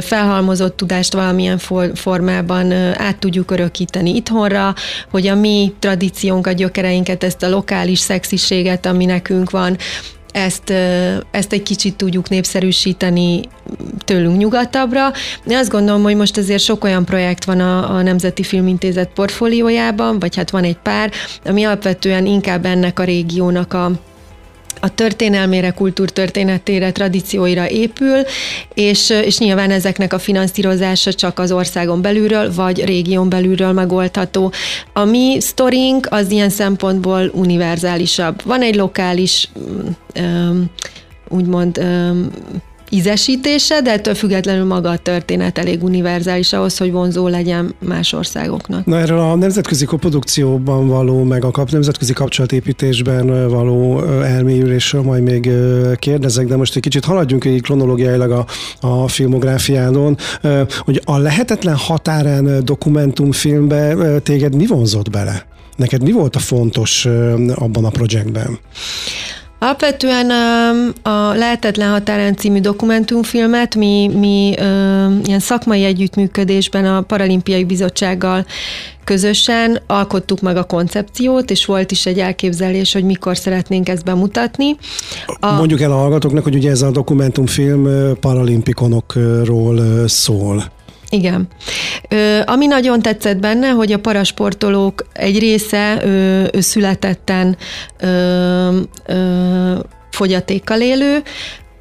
felhalmozott tudást valamilyen formában át tudjuk örökíteni itthonra, hogy a mi tradíciónkat, gyökereinket, ezt a lokális szexiséget, ami nekünk van, ezt, ezt egy kicsit tudjuk népszerűsíteni tőlünk nyugatabbra. Én azt gondolom, hogy most azért sok olyan projekt van a, a Nemzeti Filmintézet portfóliójában, vagy hát van egy pár, ami alapvetően inkább ennek a régiónak a a történelmére, kultúrtörténetére, tradícióira épül, és, és nyilván ezeknek a finanszírozása csak az országon belülről, vagy régión belülről megoldható. A mi sztorink az ilyen szempontból univerzálisabb. Van egy lokális úgymond ízesítése, de ettől függetlenül maga a történet elég univerzális ahhoz, hogy vonzó legyen más országoknak. Na erről a nemzetközi koprodukcióban való, meg a kap, nemzetközi kapcsolatépítésben való elmélyülésről majd még kérdezek, de most egy kicsit haladjunk így kronológiailag a, a filmográfiádon, hogy a lehetetlen határen dokumentumfilmbe téged mi vonzott bele? Neked mi volt a fontos abban a projektben? Alapvetően a Lehetetlen Határán című dokumentumfilmet mi, mi ilyen szakmai együttműködésben a Paralimpiai Bizottsággal közösen alkottuk meg a koncepciót, és volt is egy elképzelés, hogy mikor szeretnénk ezt bemutatni. A... Mondjuk el a hallgatóknak, hogy ugye ez a dokumentumfilm paralimpikonokról szól. Igen. Ö, ami nagyon tetszett benne, hogy a parasportolók egy része ö, ő születetten ö, ö, fogyatékkal élő,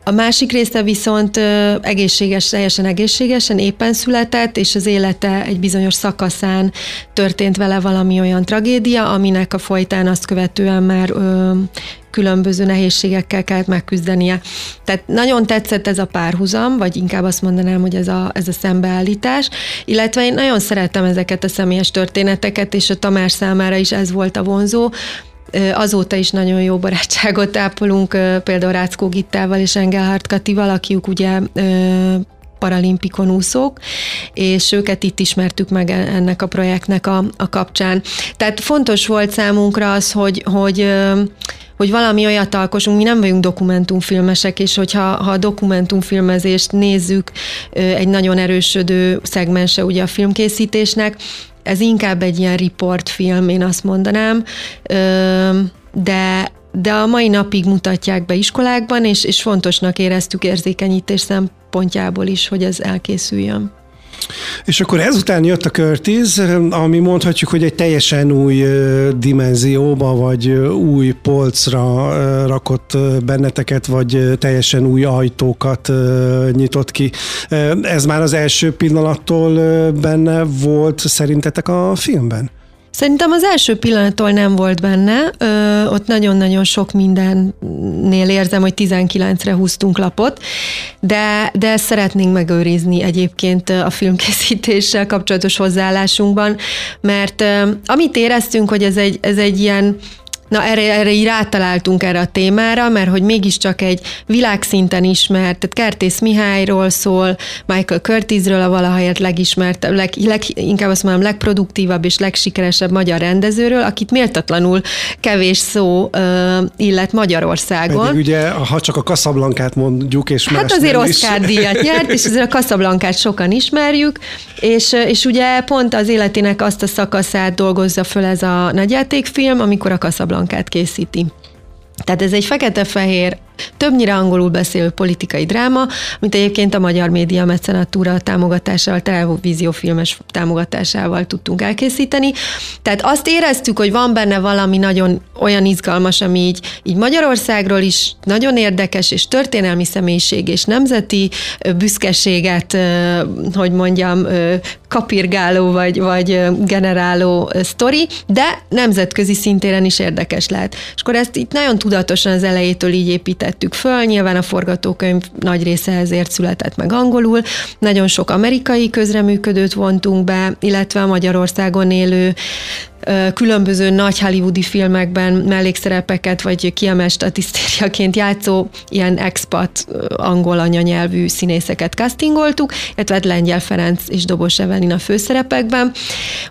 a másik része viszont egészséges, teljesen egészségesen, éppen született, és az élete egy bizonyos szakaszán történt vele valami olyan tragédia, aminek a folytán azt követően már ö, különböző nehézségekkel kellett megküzdenie. Tehát nagyon tetszett ez a párhuzam, vagy inkább azt mondanám, hogy ez a, ez a szembeállítás, illetve én nagyon szeretem ezeket a személyes történeteket, és a Tamás számára is ez volt a vonzó, Azóta is nagyon jó barátságot ápolunk, például Ráckó Gittával és Engelhardt Katival, akiük ugye paralimpikon úszók, és őket itt ismertük meg e-, ennek a projektnek a, a kapcsán. Tehát fontos volt számunkra az, hogy, hogy hogy valami olyat alkosunk, mi nem vagyunk dokumentumfilmesek, és hogyha ha a dokumentumfilmezést nézzük, egy nagyon erősödő szegmense ugye a filmkészítésnek, ez inkább egy ilyen riportfilm, én azt mondanám, de de a mai napig mutatják be iskolákban, és, és fontosnak éreztük érzékenyítés szempontjából is, hogy ez elkészüljön. És akkor ezután jött a Curtis, ami mondhatjuk, hogy egy teljesen új dimenzióba, vagy új polcra rakott benneteket, vagy teljesen új ajtókat nyitott ki. Ez már az első pillanattól benne volt szerintetek a filmben? Szerintem az első pillanattól nem volt benne, ö, ott nagyon-nagyon sok mindennél érzem, hogy 19-re húztunk lapot, de, de ezt szeretnénk megőrizni egyébként a filmkészítéssel kapcsolatos hozzáállásunkban, mert ö, amit éreztünk, hogy ez egy, ez egy ilyen Na erre, erre így rátaláltunk erre a témára, mert hogy mégiscsak egy világszinten ismert, tehát Kertész Mihályról szól, Michael Curtisről a valahelyett legismertebb, leg, leg, inkább azt mondom, legproduktívabb és legsikeresebb magyar rendezőről, akit méltatlanul kevés szó uh, illet Magyarországon. Pedig ugye, ha csak a Kaszablankát mondjuk, és Hát más azért Oscar díjat nyert, és azért a Kaszablankát sokan ismerjük, és, és ugye pont az életének azt a szakaszát dolgozza föl ez a nagyjátékfilm, amikor a Kaszablankát Blankát készíti. Tehát ez egy fekete-fehér többnyire angolul beszélő politikai dráma, mint egyébként a Magyar Média Mecenatúra támogatásával, televíziófilmes támogatásával tudtunk elkészíteni. Tehát azt éreztük, hogy van benne valami nagyon olyan izgalmas, ami így, így Magyarországról is nagyon érdekes, és történelmi személyiség, és nemzeti büszkeséget, hogy mondjam, kapirgáló vagy, vagy generáló sztori, de nemzetközi szintéren is érdekes lehet. És akkor ezt itt nagyon tudatosan az elejétől így épített vettük föl, nyilván a forgatókönyv nagy része ezért született meg angolul, nagyon sok amerikai közreműködőt vontunk be, illetve a Magyarországon élő különböző nagy hollywoodi filmekben mellékszerepeket, vagy kiemelt statisztériaként játszó ilyen expat angol anyanyelvű színészeket castingoltuk, illetve hát Lengyel Ferenc és Dobos Evelina főszerepekben.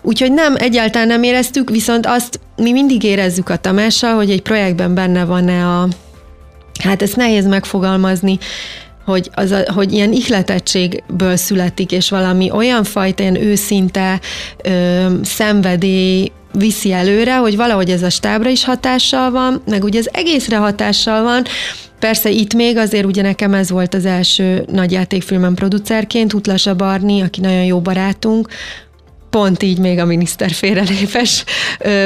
Úgyhogy nem, egyáltalán nem éreztük, viszont azt mi mindig érezzük a Tamással, hogy egy projektben benne van-e a Hát ezt nehéz megfogalmazni, hogy, az a, hogy ilyen ihletettségből születik, és valami olyan fajta ilyen őszinte ö, szenvedély viszi előre, hogy valahogy ez a stábra is hatással van, meg ugye az egészre hatással van, Persze itt még azért ugye nekem ez volt az első nagyjátékfilmem producerként, Utlasa Barni, aki nagyon jó barátunk, pont így még a miniszter félrelépes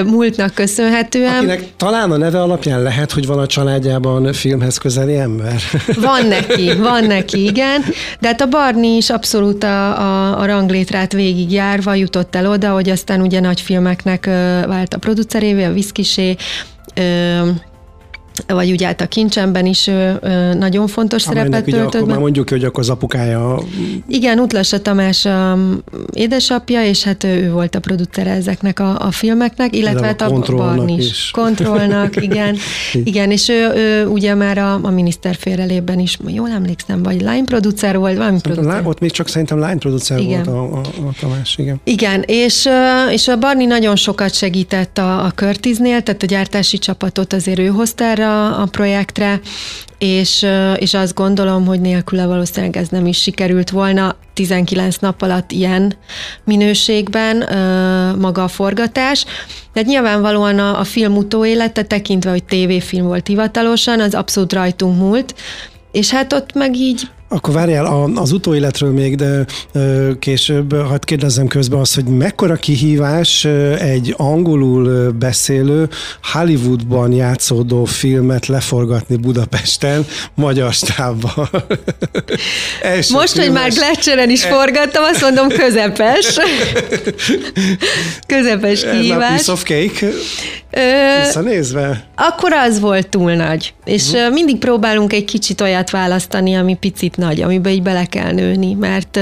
múltnak köszönhetően. Akinek talán a neve alapján lehet, hogy van a családjában filmhez közeli ember. Van neki, van neki, igen. De hát a Barni is abszolút a, a, a ranglétrát végigjárva jutott el oda, hogy aztán ugye nagy filmeknek vált a producerévé, a Viszkisé, vagy ugye hát a kincsemben is nagyon fontos Amelynek szerepet töltött. Akkor már mondjuk, hogy akkor az apukája... Igen, Utlasa Tamás a édesapja, és hát ő volt a producere ezeknek a, a filmeknek, illetve hát a, a Barn is. Kontrollnak, igen. igen, és ő, ő ugye már a, a miniszter félrelében is, jól emlékszem, vagy line producer volt, valami producer. Ott még csak szerintem line producer igen. volt a, a, a Tamás, igen. Igen, és, és a Barni nagyon sokat segített a, a Körtiznél, tehát a gyártási csapatot azért ő hozta erre a, a projektre, és, és azt gondolom, hogy nélküle valószínűleg ez nem is sikerült volna 19 nap alatt ilyen minőségben maga a forgatás. Tehát nyilvánvalóan a, a film utóélete tekintve, hogy tévéfilm volt hivatalosan, az abszolút rajtunk múlt, és hát ott meg így akkor várjál, az utóéletről még, de később, hadd kérdezzem közben azt, hogy mekkora kihívás egy angolul beszélő, Hollywoodban játszódó filmet leforgatni Budapesten, magyar stábban. Most, hogy már Gletscheren is forgattam, azt mondom közepes. közepes kihívás. piece of cake? Visszanézve? Akkor az volt túl nagy. És uh-huh. mindig próbálunk egy kicsit olyat választani, ami picit nagy, amiben így bele kell nőni, mert,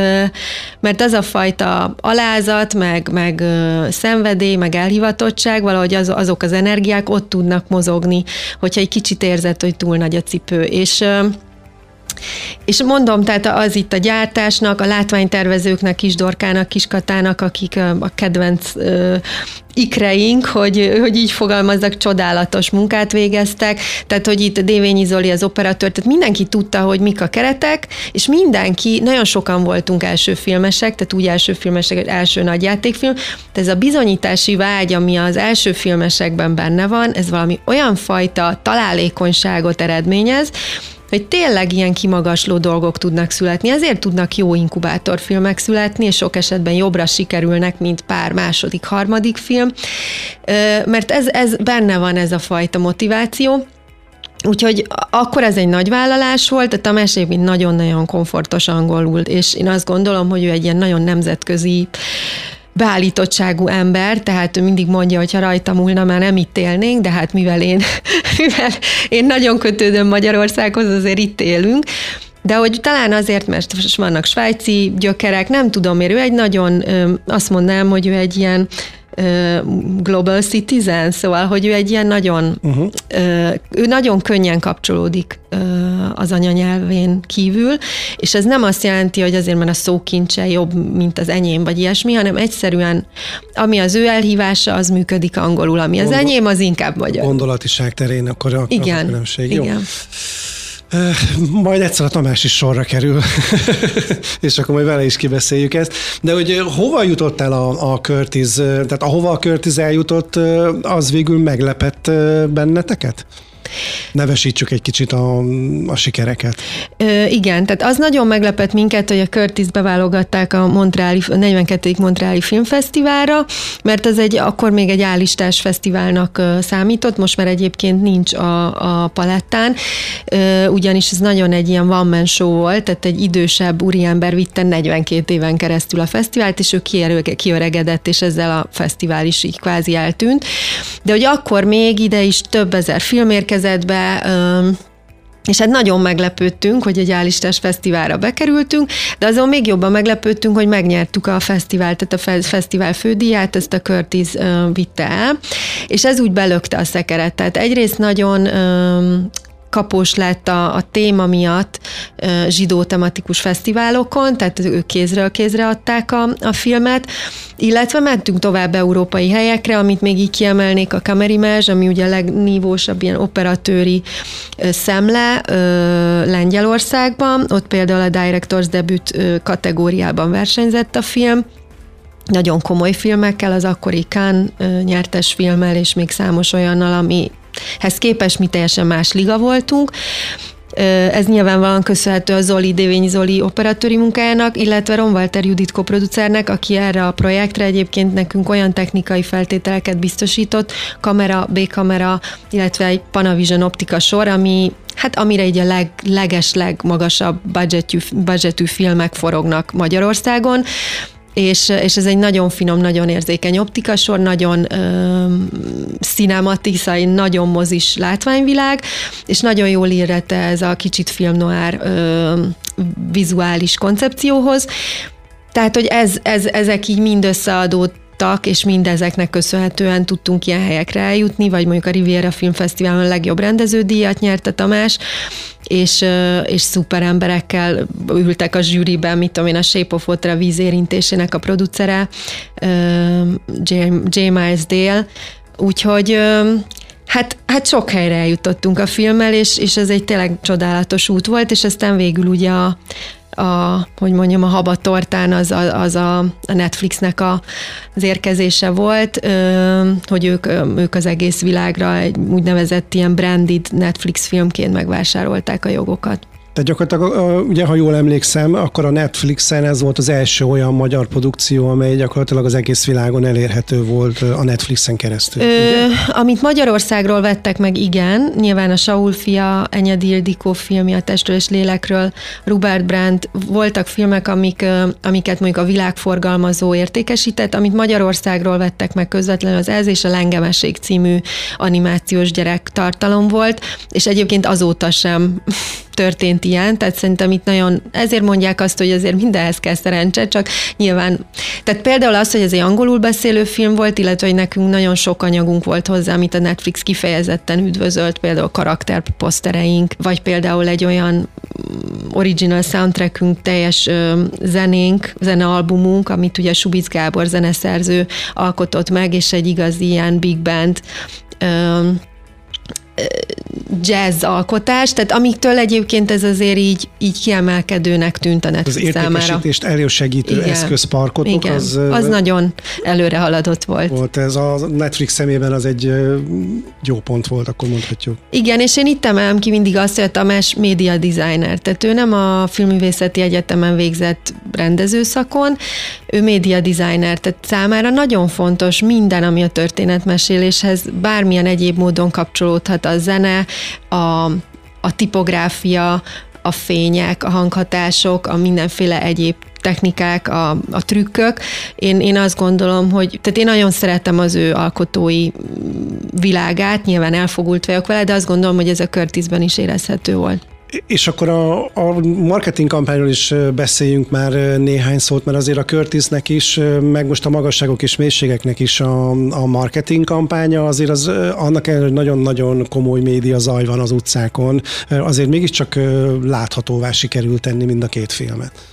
mert az a fajta alázat, meg, meg szenvedély, meg elhivatottság, valahogy az, azok az energiák ott tudnak mozogni, hogyha egy kicsit érzed, hogy túl nagy a cipő. És és mondom, tehát az itt a gyártásnak, a látványtervezőknek, Kisdorkának, Kiskatának, akik a kedvenc ikreink, hogy, hogy így fogalmazzak, csodálatos munkát végeztek, tehát hogy itt Dévényi Zoli az operatőr, tehát mindenki tudta, hogy mik a keretek, és mindenki, nagyon sokan voltunk első filmesek, tehát úgy első filmesek, hogy első nagy játékfilm, tehát ez a bizonyítási vágy, ami az első filmesekben benne van, ez valami olyan fajta találékonyságot eredményez, hogy tényleg ilyen kimagasló dolgok tudnak születni. Ezért tudnak jó inkubátorfilmek születni, és sok esetben jobbra sikerülnek, mint pár második, harmadik film, mert ez, ez benne van ez a fajta motiváció. Úgyhogy akkor ez egy nagy vállalás volt, a Tamás mint nagyon-nagyon komfortos angolul, és én azt gondolom, hogy ő egy ilyen nagyon nemzetközi beállítottságú ember, tehát ő mindig mondja, hogy ha rajta múlna, már nem itt élnénk, de hát mivel én, mivel én nagyon kötődöm Magyarországhoz, azért itt élünk, de hogy talán azért, mert vannak svájci gyökerek, nem tudom, miért ő egy nagyon, azt mondanám, hogy ő egy ilyen global citizen, szóval, hogy ő egy ilyen nagyon, uh-huh. ő nagyon könnyen kapcsolódik az anyanyelvén kívül, és ez nem azt jelenti, hogy azért, mert a szókincse jobb, mint az enyém, vagy ilyesmi, hanem egyszerűen, ami az ő elhívása, az működik angolul, ami az Gondol- enyém, az inkább magyar. Gondolatiság terén akkor a, igen, a különbség. Igen. Jó. Majd egyszer a Tamás is sorra kerül, és akkor majd vele is kibeszéljük ezt. De hogy hova jutottál a, a Curtis, tehát ahova a Curtis eljutott, az végül meglepett benneteket? Nevesítsük egy kicsit a, a sikereket. Ö, igen, tehát az nagyon meglepett minket, hogy a Curtis beválogatták a, Montreali, a 42. Montreali Filmfesztiválra, mert ez egy akkor még egy állistás fesztiválnak számított, most már egyébként nincs a, a palettán, ö, ugyanis ez nagyon egy ilyen one show volt, tehát egy idősebb úriember vitte 42 éven keresztül a fesztivált, és ő kiöregedett, és ezzel a fesztivál is így kvázi eltűnt. De hogy akkor még ide is több ezer film érkezett be, és hát nagyon meglepődtünk, hogy egy állistás fesztiválra bekerültünk, de azon még jobban meglepődtünk, hogy megnyertük a fesztivál, tehát a fesztivál fődíját, ezt a Curtis vitte el, és ez úgy belökte a szekeret. Tehát egyrészt nagyon kapós lett a, a téma miatt zsidó tematikus fesztiválokon, tehát ők kézről kézre adták a, a filmet, illetve mentünk tovább európai helyekre, amit még így kiemelnék a Kamerimázs, ami ugye a legnívósabb ilyen operatőri szemle Lengyelországban, ott például a Directors Debut kategóriában versenyzett a film, nagyon komoly filmekkel, az akkori Kán nyertes filmmel, és még számos olyannal, ami hez képest mi teljesen más liga voltunk. Ez nyilvánvalóan köszönhető a Zoli, Dévényi Zoli operatőri munkájának, illetve Ron Walter Judit koproducernek, aki erre a projektre egyébként nekünk olyan technikai feltételeket biztosított, kamera, B-kamera, illetve egy Panavision optika sor, ami Hát amire így a leg, leges, legmagasabb budgetű, budgetű filmek forognak Magyarországon, és, és ez egy nagyon finom, nagyon érzékeny optikasor, nagyon ö, nagyon mozis látványvilág, és nagyon jól írette ez a kicsit film noir ö, vizuális koncepcióhoz. Tehát, hogy ez, ez, ezek így mind összeadódtak, és mindezeknek köszönhetően tudtunk ilyen helyekre eljutni, vagy mondjuk a Riviera Filmfesztiválon a legjobb rendeződíjat nyerte Tamás, és, és szuper emberekkel ültek a zsűriben, mit tudom én, a Shape of Water vízérintésének a producere, J. Miles Dale, úgyhogy Hát, hát sok helyre eljutottunk a filmmel, és, és ez egy tényleg csodálatos út volt, és aztán végül ugye a, a, hogy mondjam, a habatortán az, a, az a, Netflixnek a, az érkezése volt, hogy ők, ők az egész világra egy úgynevezett ilyen branded Netflix filmként megvásárolták a jogokat. Tehát gyakorlatilag, ugye, ha jól emlékszem, akkor a Netflixen ez volt az első olyan magyar produkció, amely gyakorlatilag az egész világon elérhető volt a Netflixen keresztül. Ö, amit Magyarországról vettek meg, igen, nyilván a Saul fia, Enyedi Ildikó filmje, a Testről és Lélekről, Robert Brandt, voltak filmek, amik, amiket mondjuk a világforgalmazó értékesített, amit Magyarországról vettek meg közvetlenül, az Ez és a Lengemesség című animációs gyerek tartalom volt, és egyébként azóta sem történt ilyen, tehát szerintem itt nagyon, ezért mondják azt, hogy azért mindenhez kell szerencse, csak nyilván, tehát például az, hogy ez egy angolul beszélő film volt, illetve hogy nekünk nagyon sok anyagunk volt hozzá, amit a Netflix kifejezetten üdvözölt, például karakterposztereink, vagy például egy olyan original soundtrackünk, teljes zenénk, zenealbumunk, amit ugye Subic Gábor zeneszerző alkotott meg, és egy igazi ilyen big band jazz alkotás, tehát amiktől egyébként ez azért így, így kiemelkedőnek tűnt a Netflix az számára. Értékesítést elősegítő Igen. eszközparkotok, Igen. az... Az nagyon előre haladott volt. Volt ez a Netflix szemében az egy jó pont volt, akkor mondhatjuk. Igen, és én itt emelem ki mindig azt, hogy a Tamás média designer, tehát ő nem a Filmművészeti Egyetemen végzett rendezőszakon, ő média designer, tehát számára nagyon fontos minden, ami a történetmeséléshez bármilyen egyéb módon kapcsolódhat a zene, a, a tipográfia, a fények, a hanghatások, a mindenféle egyéb technikák, a, a trükkök. Én, én azt gondolom, hogy, tehát én nagyon szeretem az ő alkotói világát, nyilván elfogult vagyok vele, de azt gondolom, hogy ez a Curtisben is érezhető volt. És akkor a, a marketing kampányról is beszéljünk már néhány szót, mert azért a Curtisnek is, meg most a magasságok és mélységeknek is a, a marketing kampánya, azért az annak ellenére, hogy nagyon-nagyon komoly média zaj van az utcákon, azért mégiscsak láthatóvá sikerült tenni mind a két filmet.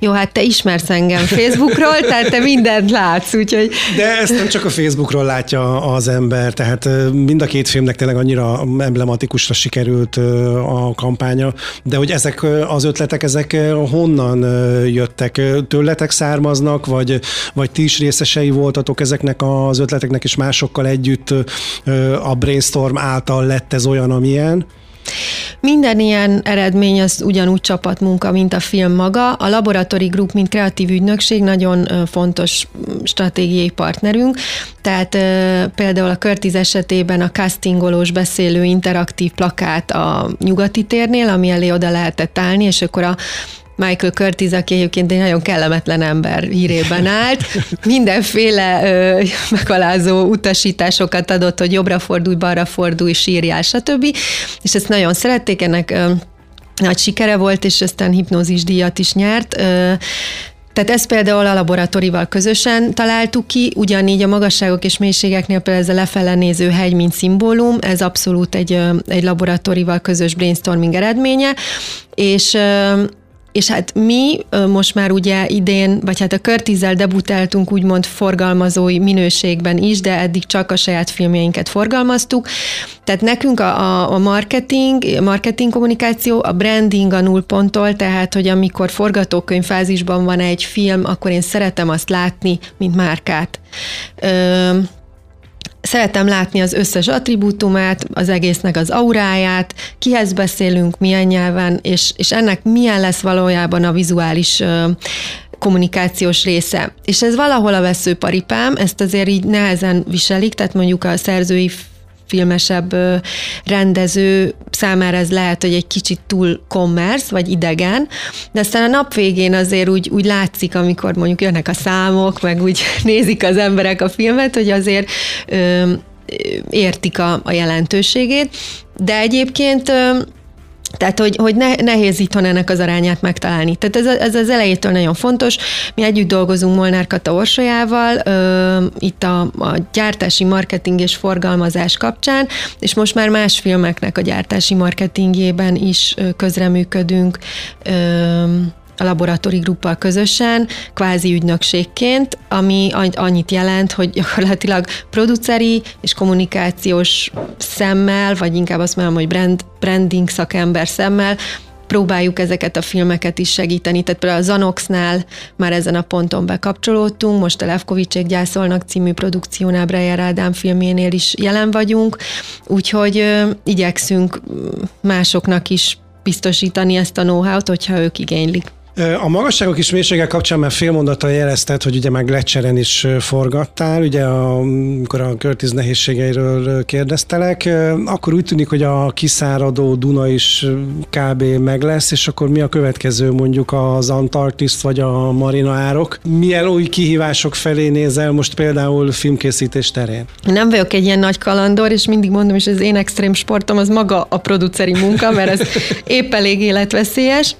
Jó, hát te ismersz engem Facebookról, tehát te mindent látsz, úgyhogy... De ezt nem csak a Facebookról látja az ember, tehát mind a két filmnek tényleg annyira emblematikusra sikerült a kampánya, de hogy ezek az ötletek, ezek honnan jöttek? Tőletek származnak, vagy, vagy ti is részesei voltatok ezeknek az ötleteknek, és másokkal együtt a brainstorm által lett ez olyan, amilyen? Minden ilyen eredmény az ugyanúgy csapatmunka, mint a film maga. A Laboratory Group, mint kreatív ügynökség, nagyon fontos stratégiai partnerünk, tehát például a Curtis esetében a castingolós beszélő interaktív plakát a nyugati térnél, ami elé oda lehetett állni, és akkor a Michael Curtis, aki egyébként egy nagyon kellemetlen ember hírében állt, mindenféle ö, megalázó utasításokat adott, hogy jobbra fordulj, balra fordulj, sírjál, stb. És ezt nagyon szerették, ennek ö, nagy sikere volt, és aztán hipnózis díjat is nyert. Ö, tehát ezt például a laboratórival közösen találtuk ki, ugyanígy a magasságok és mélységeknél például ez a lefele néző hegy, mint szimbólum, ez abszolút egy, egy laboratórival közös brainstorming eredménye, és és hát mi most már ugye idén, vagy hát a Körtízzel debutáltunk úgymond forgalmazói minőségben is, de eddig csak a saját filmjeinket forgalmaztuk. Tehát nekünk a, a marketing, a marketing kommunikáció, a branding a nullponttól, tehát hogy amikor forgatókönyv fázisban van egy film, akkor én szeretem azt látni, mint márkát. Ö, Szeretem látni az összes attribútumát, az egésznek az auráját, kihez beszélünk, milyen nyelven, és, és ennek milyen lesz valójában a vizuális kommunikációs része. És ez valahol a veszőparipám, ezt azért így nehezen viselik, tehát mondjuk a szerzői filmesebb rendező számára ez lehet, hogy egy kicsit túl commerce, vagy idegen, de aztán a nap végén azért úgy, úgy látszik, amikor mondjuk jönnek a számok, meg úgy nézik az emberek a filmet, hogy azért ö, értik a, a jelentőségét, de egyébként tehát, hogy, hogy ne, nehéz itthon ennek az arányát megtalálni. Tehát ez, ez az elejétől nagyon fontos. Mi együtt dolgozunk Molnár Kata Orsolyával, ö, itt a, a gyártási marketing és forgalmazás kapcsán, és most már más filmeknek a gyártási marketingjében is közreműködünk. Ö, a laboratóri gruppal közösen, kvázi ügynökségként, ami annyit jelent, hogy gyakorlatilag produceri és kommunikációs szemmel, vagy inkább azt mondom, hogy brand, branding szakember szemmel próbáljuk ezeket a filmeket is segíteni. Tehát például a Zanoxnál már ezen a ponton bekapcsolódtunk, most a Levkovicsék gyászolnak című produkciónál Breyer Ádám filmjénél is jelen vagyunk, úgyhogy ö, igyekszünk másoknak is biztosítani ezt a know-how-t, hogyha ők igénylik. A magasságok és mélységek kapcsán már fél mondattal jelezted, hogy ugye meg lecseren is forgattál, ugye amikor a Curtis nehézségeiről kérdeztelek, akkor úgy tűnik, hogy a kiszáradó Duna is kb. meg lesz, és akkor mi a következő mondjuk az Antarktisz vagy a Marina árok? Milyen új kihívások felé nézel most például filmkészítés terén? Nem vagyok egy ilyen nagy kalandor, és mindig mondom, és az én extrém sportom az maga a produceri munka, mert ez épp elég életveszélyes.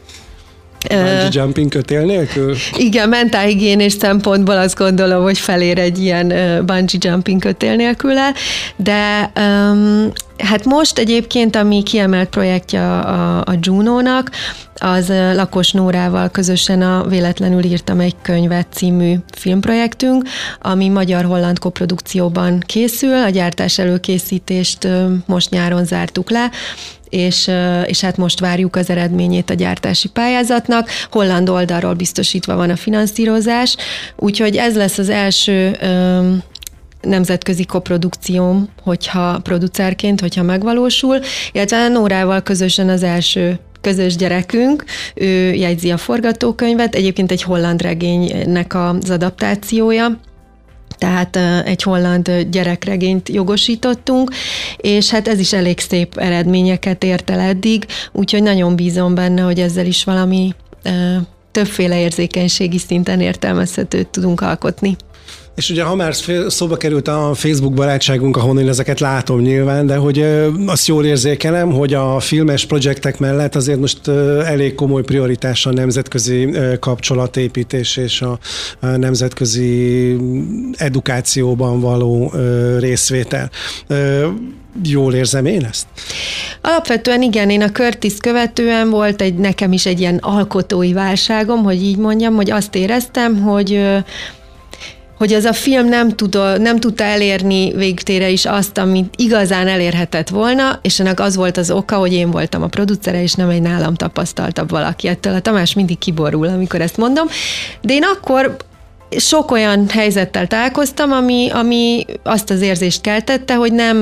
Bungee jumping kötél nélkül? Igen, mentálhigiénés szempontból azt gondolom, hogy felér egy ilyen bungee jumping kötél nélkül el, de um, hát most egyébként, ami kiemelt projektje a, a Juno-nak, az Lakos Nórával közösen a Véletlenül írtam egy könyvet című filmprojektünk, ami magyar-holland koprodukcióban készül, a gyártás előkészítést most nyáron zártuk le, és, és hát most várjuk az eredményét a gyártási pályázatnak. Holland oldalról biztosítva van a finanszírozás, úgyhogy ez lesz az első nemzetközi koprodukcióm, hogyha producerként, hogyha megvalósul, illetve Nórával közösen az első közös gyerekünk, ő jegyzi a forgatókönyvet, egyébként egy holland regénynek az adaptációja, tehát egy holland gyerekregényt jogosítottunk, és hát ez is elég szép eredményeket ért el eddig, úgyhogy nagyon bízom benne, hogy ezzel is valami többféle érzékenységi szinten értelmezhetőt tudunk alkotni. És ugye, ha már szóba került a Facebook barátságunk, ahol én ezeket látom nyilván, de hogy azt jól érzékelem, hogy a filmes projektek mellett azért most elég komoly prioritás a nemzetközi kapcsolatépítés és a nemzetközi edukációban való részvétel. Jól érzem én ezt? Alapvetően igen, én a Curtis követően volt egy nekem is egy ilyen alkotói válságom, hogy így mondjam, hogy azt éreztem, hogy hogy ez a film nem, tud, nem tudta elérni végtére is azt, amit igazán elérhetett volna, és ennek az volt az oka, hogy én voltam a producere, és nem egy nálam tapasztaltabb valaki. Ettől a Tamás mindig kiborul, amikor ezt mondom. De én akkor sok olyan helyzettel találkoztam, ami, ami azt az érzést keltette, hogy nem,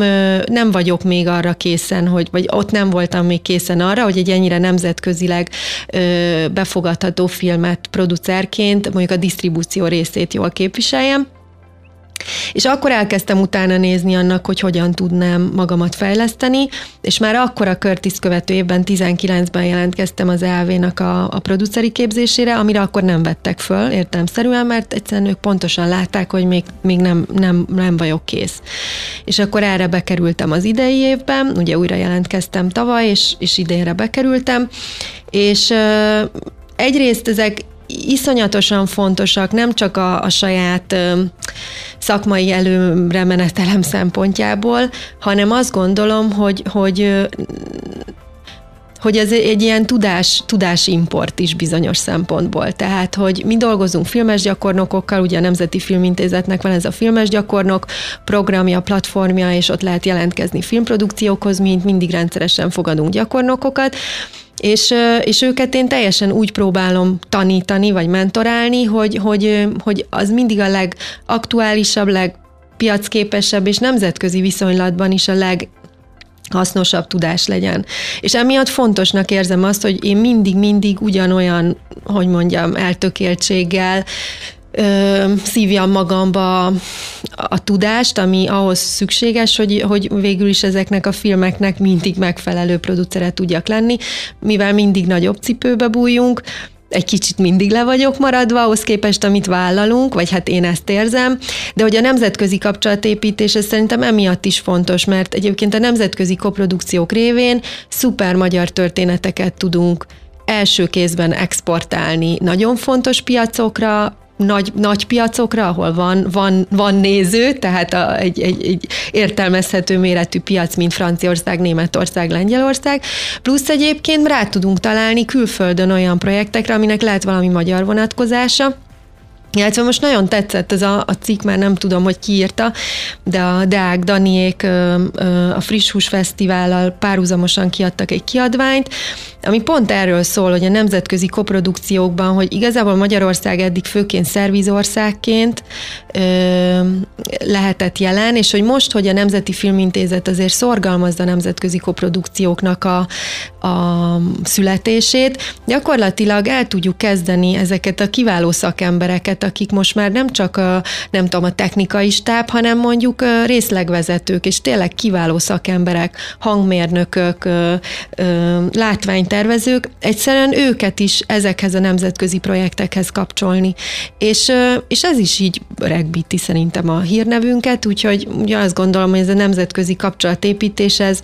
nem vagyok még arra készen, hogy, vagy ott nem voltam még készen arra, hogy egy ennyire nemzetközileg befogadható filmet producerként mondjuk a disztribúció részét jól képviseljem. És akkor elkezdtem utána nézni annak, hogy hogyan tudnám magamat fejleszteni, és már akkor a Curtis követő évben, 19-ben jelentkeztem az ELV-nak a, a produceri képzésére, amire akkor nem vettek föl, értelmszerűen, mert egyszerűen ők pontosan látták, hogy még, még nem, nem, nem vagyok kész. És akkor erre bekerültem az idei évben, ugye újra jelentkeztem tavaly, és, és idénre bekerültem, és egyrészt ezek iszonyatosan fontosak, nem csak a, a saját ö, szakmai előre menetelem szempontjából, hanem azt gondolom, hogy, hogy hogy ez egy ilyen tudás, tudásimport is bizonyos szempontból. Tehát, hogy mi dolgozunk filmes gyakornokokkal, ugye a Nemzeti Filmintézetnek van ez a filmes gyakornok programja, platformja, és ott lehet jelentkezni filmprodukciókhoz, mint mindig rendszeresen fogadunk gyakornokokat, és, és őket én teljesen úgy próbálom tanítani, vagy mentorálni, hogy, hogy, hogy az mindig a legaktuálisabb, legpiacképesebb és nemzetközi viszonylatban is a leg hasznosabb tudás legyen. És emiatt fontosnak érzem azt, hogy én mindig-mindig ugyanolyan, hogy mondjam, eltökéltséggel ö, szívjam magamba a tudást, ami ahhoz szükséges, hogy, hogy végül is ezeknek a filmeknek mindig megfelelő producere tudjak lenni, mivel mindig nagyobb cipőbe bújjunk, egy kicsit mindig le vagyok maradva, ahhoz képest, amit vállalunk, vagy hát én ezt érzem, de hogy a nemzetközi kapcsolatépítés, ez szerintem emiatt is fontos, mert egyébként a nemzetközi koprodukciók révén szuper magyar történeteket tudunk első kézben exportálni nagyon fontos piacokra, nagy, nagy piacokra, ahol van, van, van néző, tehát a, egy, egy, egy értelmezhető méretű piac, mint Franciaország, Németország, Lengyelország, plusz egyébként rá tudunk találni külföldön olyan projektekre, aminek lehet valami magyar vonatkozása, illetve most nagyon tetszett ez a, a cikk, már nem tudom, hogy ki írta, de a Deák Daniék a Friss Hús Fesztivállal párhuzamosan kiadtak egy kiadványt, ami pont erről szól, hogy a nemzetközi koprodukciókban, hogy igazából Magyarország eddig főként szervizországként ö, lehetett jelen, és hogy most, hogy a Nemzeti Filmintézet azért szorgalmazza a nemzetközi koprodukcióknak a, a születését, gyakorlatilag el tudjuk kezdeni ezeket a kiváló szakembereket, akik most már nem csak a, nem tudom, a technikai stáb, hanem mondjuk részlegvezetők, és tényleg kiváló szakemberek, hangmérnökök, látványtervezők, egyszerűen őket is ezekhez a nemzetközi projektekhez kapcsolni. És, és ez is így regbíti szerintem a hírnevünket, úgyhogy ugye azt gondolom, hogy ez a nemzetközi kapcsolatépítés, ez,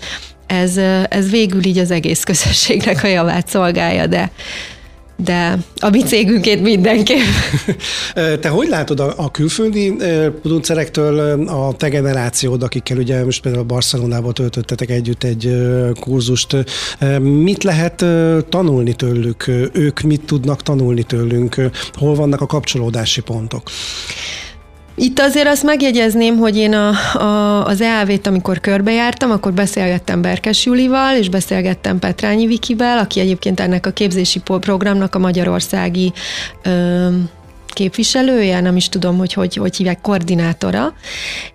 ez, ez végül így az egész közösségnek a javát szolgálja, de de a mi cégünkét mindenképp. Te hogy látod a, a külföldi producerektől a te generációd, akikkel ugye most például Barcelonába töltöttetek együtt egy kurzust, mit lehet tanulni tőlük? Ők mit tudnak tanulni tőlünk? Hol vannak a kapcsolódási pontok? Itt azért azt megjegyezném, hogy én a, a, az EAV-t, amikor körbejártam, akkor beszélgettem Berkes Julival, és beszélgettem Petrányi Vikivel, aki egyébként ennek a képzési programnak a magyarországi ö, képviselője, nem is tudom, hogy hogy, hogy hívják, koordinátora,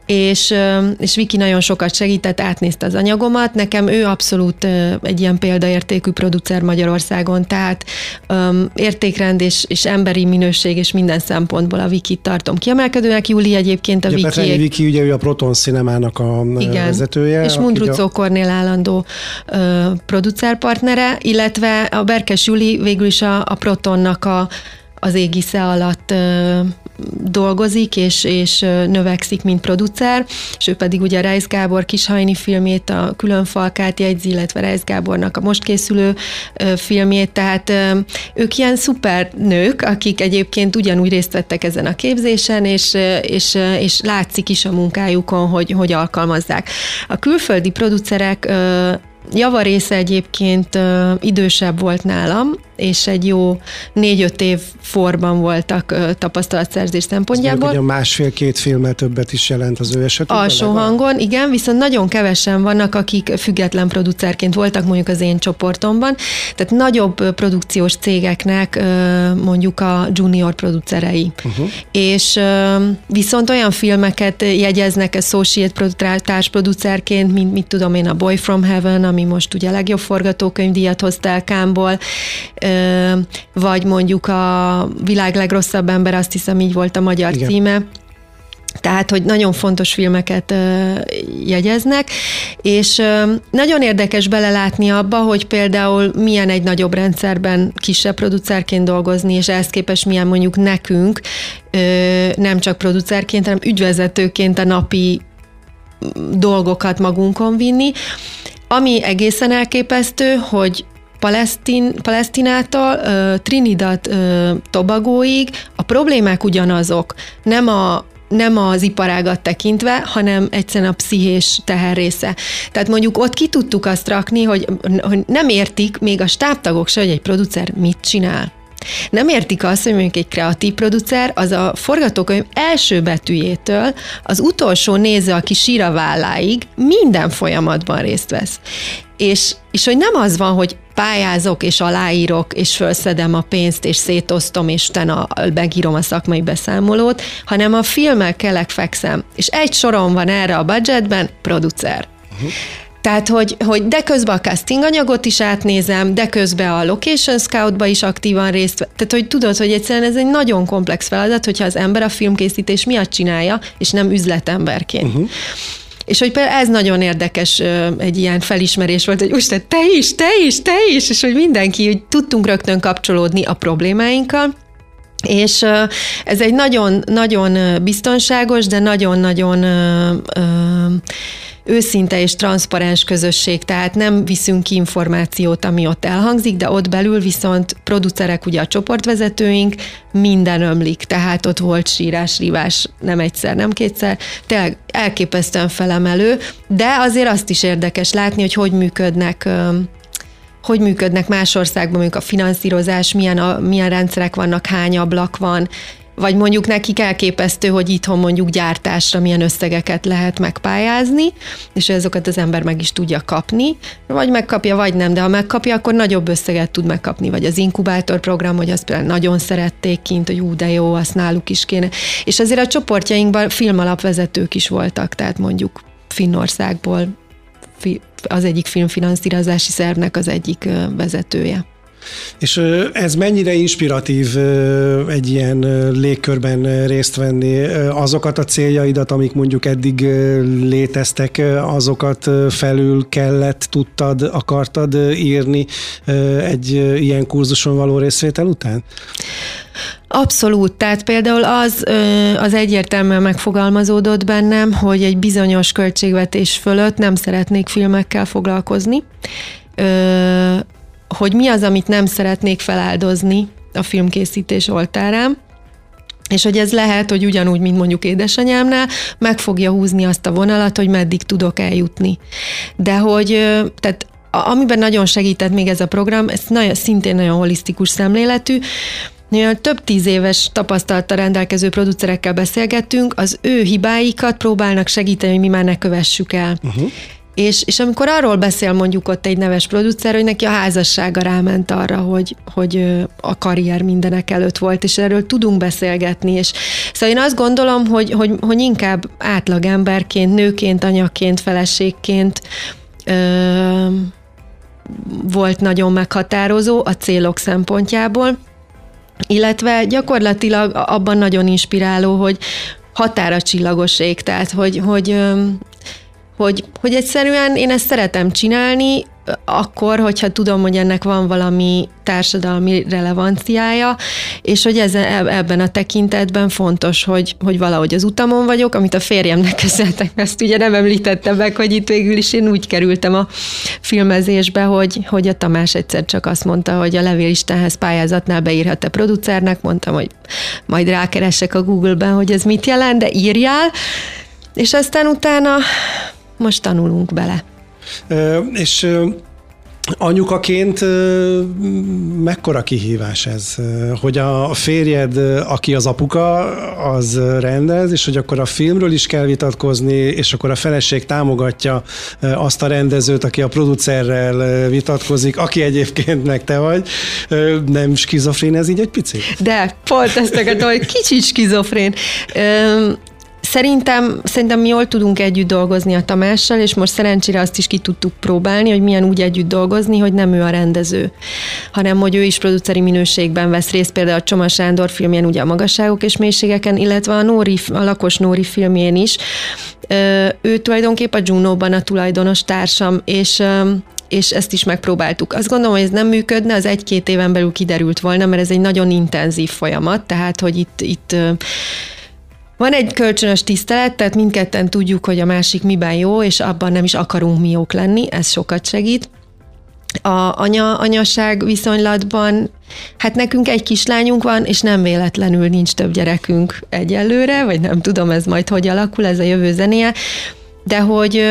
és, és Viki nagyon sokat segített, átnézte az anyagomat. Nekem ő abszolút egy ilyen példaértékű producer Magyarországon, tehát um, értékrend és, és emberi minőség és minden szempontból a Viki tartom kiemelkedőnek. Júli egyébként a Viki... Viki ugye ő a Proton Cinemának a Igen, vezetője. És Mundrucó a... Kornél állandó uh, producerpartnere, illetve a Berkes Júli végül is a, a Protonnak a az égisze alatt dolgozik, és, és növekszik, mint producer, és ő pedig ugye Reis Gábor Kishajni filmét, a Külön Falkát jegyzi, illetve Reis Gábornak a most készülő ö, filmét, tehát ők ilyen szuper nők, akik egyébként ugyanúgy részt vettek ezen a képzésen, és, és, és látszik is a munkájukon, hogy, hogy alkalmazzák. A külföldi producerek Javarésze egyébként ö, idősebb volt nálam, és egy jó négy-öt év forban voltak tapasztalatszerzés szempontjából. Ez másfél-két filmmel többet is jelent az ő esetében? Alsó hangon, igen, viszont nagyon kevesen vannak, akik független producerként voltak mondjuk az én csoportomban, tehát nagyobb produkciós cégeknek mondjuk a junior producerei. Uh-huh. És viszont olyan filmeket jegyeznek associate társproducerként, mint mit tudom én, a Boy from Heaven, ami most ugye a legjobb forgatókönyvdíjat hozta el Kámból, vagy mondjuk a világ legrosszabb ember, azt hiszem így volt a magyar Igen. címe, tehát, hogy nagyon fontos filmeket ö, jegyeznek, és ö, nagyon érdekes belelátni abba, hogy például milyen egy nagyobb rendszerben kisebb producerként dolgozni, és ehhez képest milyen mondjuk nekünk, ö, nem csak producerként, hanem ügyvezetőként a napi dolgokat magunkon vinni. Ami egészen elképesztő, hogy Palesztin, Palesztinától Trinidad Tobagóig a problémák ugyanazok. Nem a nem az iparágat tekintve, hanem egyszerűen a pszichés teherrésze. Tehát mondjuk ott ki tudtuk azt rakni, hogy, hogy nem értik még a stábtagok se, hogy egy producer mit csinál. Nem értik azt, hogy mondjuk egy kreatív producer az a forgatókönyv első betűjétől az utolsó néző, aki sír a válláig, minden folyamatban részt vesz. És, és hogy nem az van, hogy pályázok, és aláírok, és felszedem a pénzt, és szétosztom, és utána megírom a szakmai beszámolót, hanem a filmmel kelek fekszem. És egy soron van erre a budgetben, producer. Uh-huh. Tehát, hogy, hogy de közben a casting anyagot is átnézem, de közben a location scoutba is aktívan részt Tehát, hogy tudod, hogy egyszerűen ez egy nagyon komplex feladat, hogyha az ember a filmkészítés miatt csinálja, és nem üzletemberként. Uh-huh. És hogy például ez nagyon érdekes egy ilyen felismerés volt, hogy úgy te is, te is, te is, és hogy mindenki, hogy tudtunk rögtön kapcsolódni a problémáinkkal, és ez egy nagyon, nagyon biztonságos, de nagyon-nagyon őszinte és transzparens közösség, tehát nem viszünk ki információt, ami ott elhangzik, de ott belül viszont producerek, ugye a csoportvezetőink, minden ömlik, tehát ott volt sírás, rívás, nem egyszer, nem kétszer, tényleg elképesztően felemelő, de azért azt is érdekes látni, hogy hogy működnek hogy működnek más országban, mondjuk a finanszírozás, milyen, a, milyen rendszerek vannak, hány ablak van, vagy mondjuk nekik elképesztő, hogy itthon mondjuk gyártásra milyen összegeket lehet megpályázni, és azokat az ember meg is tudja kapni, vagy megkapja, vagy nem, de ha megkapja, akkor nagyobb összeget tud megkapni, vagy az inkubátor program, hogy azt például nagyon szerették kint, hogy ú, de jó, azt náluk is kéne. És azért a csoportjainkban filmalapvezetők is voltak, tehát mondjuk Finnországból az egyik filmfinanszírozási szervnek az egyik vezetője. És ez mennyire inspiratív egy ilyen légkörben részt venni? Azokat a céljaidat, amik mondjuk eddig léteztek, azokat felül kellett, tudtad, akartad írni egy ilyen kurzuson való részvétel után? Abszolút, tehát például az, az egyértelműen megfogalmazódott bennem, hogy egy bizonyos költségvetés fölött nem szeretnék filmekkel foglalkozni, hogy mi az, amit nem szeretnék feláldozni a filmkészítés oltárán, és hogy ez lehet, hogy ugyanúgy, mint mondjuk édesanyámnál, meg fogja húzni azt a vonalat, hogy meddig tudok eljutni. De hogy, tehát amiben nagyon segített még ez a program, ez nagyon, szintén nagyon holisztikus szemléletű, több tíz éves tapasztalattal rendelkező producerekkel beszélgettünk, az ő hibáikat próbálnak segíteni, hogy mi már ne kövessük el. Uh-huh. És, és amikor arról beszél mondjuk ott egy neves producer, hogy neki a házassága ráment arra, hogy, hogy a karrier mindenek előtt volt, és erről tudunk beszélgetni, és szóval én azt gondolom, hogy, hogy, hogy inkább átlagemberként, nőként, anyaként, feleségként ö, volt nagyon meghatározó a célok szempontjából, illetve gyakorlatilag abban nagyon inspiráló, hogy határa csillagos ég, tehát hogy, hogy hogy, hogy egyszerűen én ezt szeretem csinálni, akkor, hogyha tudom, hogy ennek van valami társadalmi relevanciája, és hogy ez, ebben a tekintetben fontos, hogy, hogy valahogy az utamon vagyok, amit a férjemnek köszönhetek, ezt ugye nem említettem meg, hogy itt végül is én úgy kerültem a filmezésbe, hogy, hogy a Tamás egyszer csak azt mondta, hogy a levélistenhez pályázatnál beírhat-e producernek, mondtam, hogy majd rákeresek a Google-ben, hogy ez mit jelent, de írjál, és aztán utána most tanulunk bele. Ö, és Anyukaként mekkora kihívás ez, hogy a férjed, aki az apuka, az rendez, és hogy akkor a filmről is kell vitatkozni, és akkor a feleség támogatja azt a rendezőt, aki a producerrel vitatkozik, aki egyébként meg te vagy. Nem skizofrén ez így egy picit? De, pont ezt akartam, hogy kicsit skizofrén szerintem, szerintem mi jól tudunk együtt dolgozni a Tamással, és most szerencsére azt is ki tudtuk próbálni, hogy milyen úgy együtt dolgozni, hogy nem ő a rendező, hanem hogy ő is produceri minőségben vesz részt, például a Csoma Sándor filmjén, ugye a magasságok és mélységeken, illetve a, Nóri, a Lakos Nóri filmjén is. Ő tulajdonképp a Juno-ban a tulajdonos társam, és és ezt is megpróbáltuk. Azt gondolom, hogy ez nem működne, az egy-két éven belül kiderült volna, mert ez egy nagyon intenzív folyamat, tehát, hogy itt, itt van egy kölcsönös tisztelet, tehát mindketten tudjuk, hogy a másik miben jó, és abban nem is akarunk mi jók lenni, ez sokat segít. A anya, anyaság viszonylatban, hát nekünk egy kislányunk van, és nem véletlenül nincs több gyerekünk egyelőre, vagy nem tudom, ez majd hogy alakul, ez a jövő zenéje, de hogy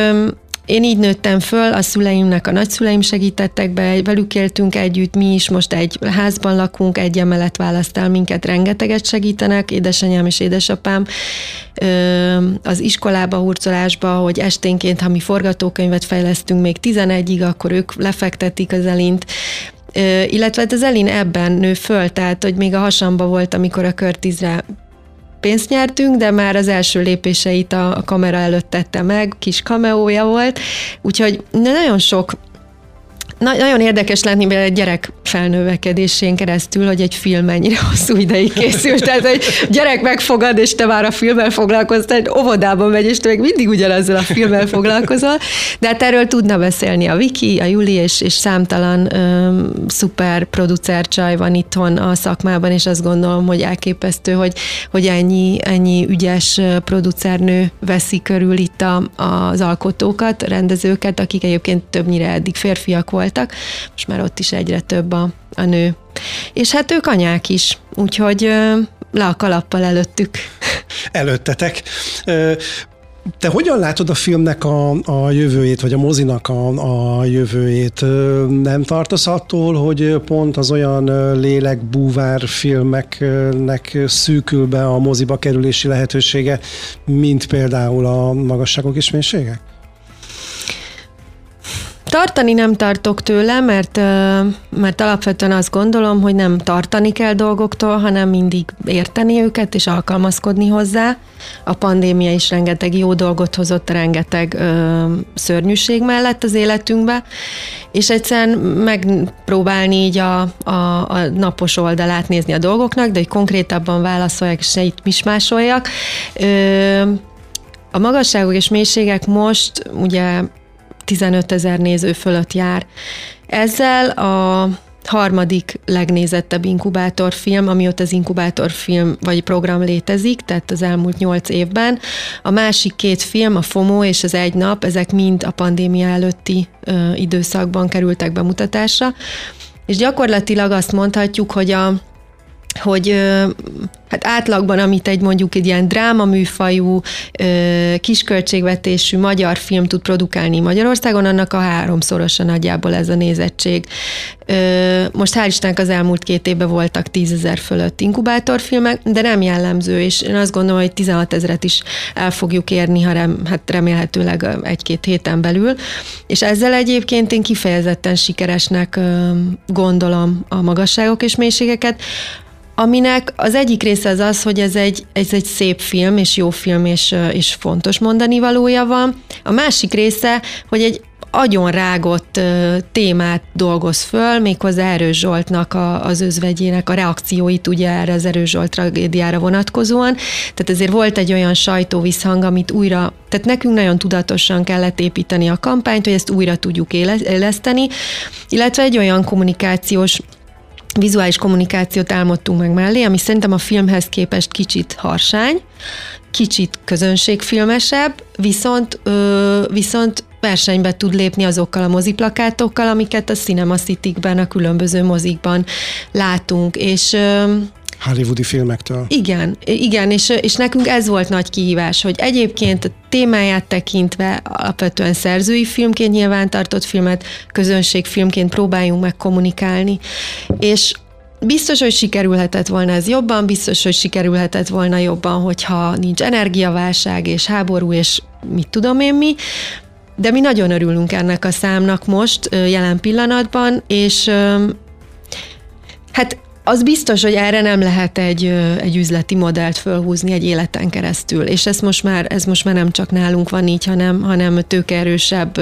én így nőttem föl, a szüleimnek a nagyszüleim segítettek be, velük éltünk együtt, mi is most egy házban lakunk, egy emelet választ el minket, rengeteget segítenek, édesanyám és édesapám. Az iskolába, hurcolásba, hogy esténként, ha mi forgatókönyvet fejlesztünk még 11-ig, akkor ők lefektetik az elint, illetve hát az Elin ebben nő föl, tehát hogy még a hasamba volt, amikor a körtízre pénzt nyertünk, de már az első lépéseit a kamera előtt tette meg, kis kameója volt, úgyhogy nagyon sok Na, nagyon érdekes látni például egy gyerek felnövekedésén keresztül, hogy egy film mennyire hosszú ideig készült. Tehát, hogy gyerek megfogad, és te már a filmmel foglalkoztál, egy óvodában megy, és te még mindig ugyanezzel a filmmel foglalkozol. De hát erről tudna beszélni a Viki, a Juli, és, és számtalan öm, szuper producer csaj van itthon a szakmában, és azt gondolom, hogy elképesztő, hogy, hogy ennyi, ennyi ügyes producernő veszi körül itt a, az alkotókat, rendezőket, akik egyébként többnyire eddig férfiak voltak, voltak, most már ott is egyre több a, a nő. És hát ők anyák is, úgyhogy le a kalappal előttük. Előttetek. Te hogyan látod a filmnek a, a jövőjét, vagy a mozinak a, a jövőjét? Nem tartasz attól, hogy pont az olyan lélekbúvár filmeknek szűkül be a moziba kerülési lehetősége, mint például a magasságok és mélységek? Tartani nem tartok tőle, mert, mert alapvetően azt gondolom, hogy nem tartani kell dolgoktól, hanem mindig érteni őket és alkalmazkodni hozzá. A pandémia is rengeteg jó dolgot hozott, rengeteg ö, szörnyűség mellett az életünkbe, és egyszerűen megpróbálni így a, a, a napos oldalát nézni a dolgoknak, de hogy konkrétabban válaszoljak, és itt mismásoljak. Ö, a magasságok és mélységek most ugye 15 ezer néző fölött jár. Ezzel a harmadik legnézettebb inkubátorfilm, amióta az inkubátorfilm vagy program létezik, tehát az elmúlt nyolc évben. A másik két film, a FOMO és az Egy nap, ezek mind a pandémia előtti ö, időszakban kerültek bemutatásra, és gyakorlatilag azt mondhatjuk, hogy a hogy hát átlagban, amit egy mondjuk egy ilyen drámaműfajú, kisköltségvetésű magyar film tud produkálni Magyarországon, annak a háromszorosa nagyjából ez a nézettség. Most hál' Istennek az elmúlt két évben voltak tízezer fölött inkubátorfilmek, de nem jellemző, és én azt gondolom, hogy 16 ezeret is el fogjuk érni, ha rem, hát remélhetőleg egy-két héten belül. És ezzel egyébként én kifejezetten sikeresnek gondolom a magasságok és mélységeket, aminek az egyik része az az, hogy ez egy, ez egy szép film, és jó film, és, és fontos mondani valója van. A másik része, hogy egy agyon rágott témát dolgoz föl, méghozzá Erős Zsoltnak a, az özvegyének a reakcióit ugye erre az Erős Zsolt tragédiára vonatkozóan. Tehát ezért volt egy olyan sajtóvisszhang, amit újra, tehát nekünk nagyon tudatosan kellett építeni a kampányt, hogy ezt újra tudjuk éleszteni, illetve egy olyan kommunikációs vizuális kommunikációt álmodtunk meg mellé, ami szerintem a filmhez képest kicsit harsány, kicsit közönségfilmesebb, viszont, ö, viszont versenybe tud lépni azokkal a moziplakátokkal, amiket a Cinema City-ben, a különböző mozikban látunk, és ö, Hollywoodi filmektől. Igen, igen, és, és nekünk ez volt nagy kihívás, hogy egyébként a témáját tekintve alapvetően szerzői filmként nyilvántartott filmet, közönségfilmként próbáljunk meg kommunikálni, és Biztos, hogy sikerülhetett volna ez jobban, biztos, hogy sikerülhetett volna jobban, hogyha nincs energiaválság és háború, és mit tudom én mi, de mi nagyon örülünk ennek a számnak most, jelen pillanatban, és hát az biztos, hogy erre nem lehet egy, egy üzleti modellt fölhúzni egy életen keresztül, és ez most már, ez most már nem csak nálunk van így, hanem, hanem tőkerősebb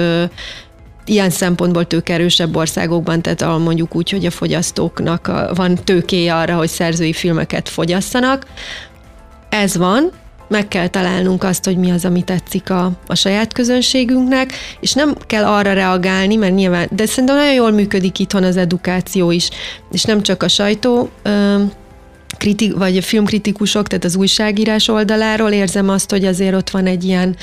ilyen szempontból tőkerősebb országokban, tehát mondjuk úgy, hogy a fogyasztóknak van tőkéje arra, hogy szerzői filmeket fogyasszanak. Ez van, meg kell találnunk azt, hogy mi az, ami tetszik a, a saját közönségünknek, és nem kell arra reagálni, mert nyilván, de szerintem nagyon jól működik itthon az edukáció is, és nem csak a sajtó, ö, kritik, vagy a filmkritikusok, tehát az újságírás oldaláról érzem azt, hogy azért ott van egy ilyen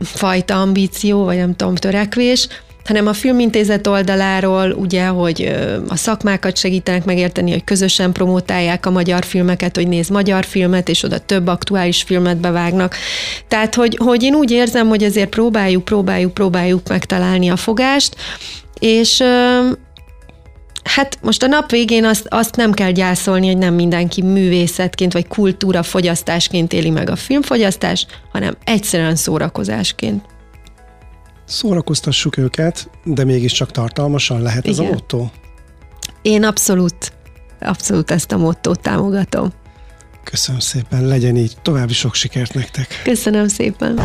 fajta ambíció, vagy nem tudom, törekvés, hanem a filmintézet oldaláról ugye, hogy a szakmákat segítenek megérteni, hogy közösen promotálják a magyar filmeket, hogy néz magyar filmet, és oda több aktuális filmet bevágnak. Tehát, hogy, hogy én úgy érzem, hogy ezért próbáljuk, próbáljuk, próbáljuk megtalálni a fogást, és Hát most a nap végén azt, azt nem kell gyászolni, hogy nem mindenki művészetként vagy kultúra fogyasztásként éli meg a filmfogyasztás, hanem egyszerűen szórakozásként szórakoztassuk őket, de mégiscsak tartalmasan lehet Igen. ez a motto? Én abszolút, abszolút ezt a mottót támogatom. Köszönöm szépen, legyen így. További sok sikert nektek. Köszönöm szépen.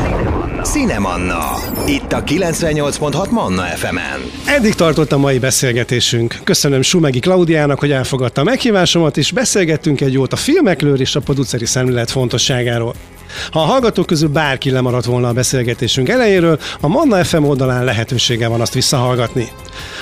Manna. Itt a 98.6 Manna FM-en. Eddig tartott a mai beszélgetésünk. Köszönöm Sumegi Klaudiának, hogy elfogadta a meghívásomat, és beszélgettünk egy jót a filmekről és a produceri szemlélet fontosságáról. Ha a hallgatók közül bárki lemaradt volna a beszélgetésünk elejéről, a Manna FM oldalán lehetősége van azt visszahallgatni.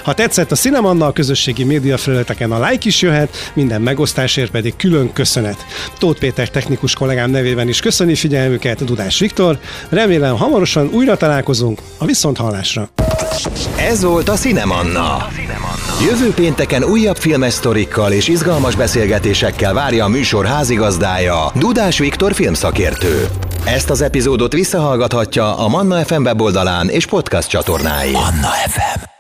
Ha tetszett a Cinemanna, a közösségi média felületeken a like is jöhet, minden megosztásért pedig külön köszönet. Tóth Péter technikus kollégám nevében is köszöni figyelmüket, Dudás Viktor. Remélem hamarosan újra találkozunk a viszont hallásra. Ez volt a Cinemanna. Jövő pénteken újabb filmes sztorikkal és izgalmas beszélgetésekkel várja a műsor házigazdája, Dudás Viktor filmszakértő. Ezt az epizódot visszahallgathatja a Manna FM weboldalán és podcast csatornáin. Manna FM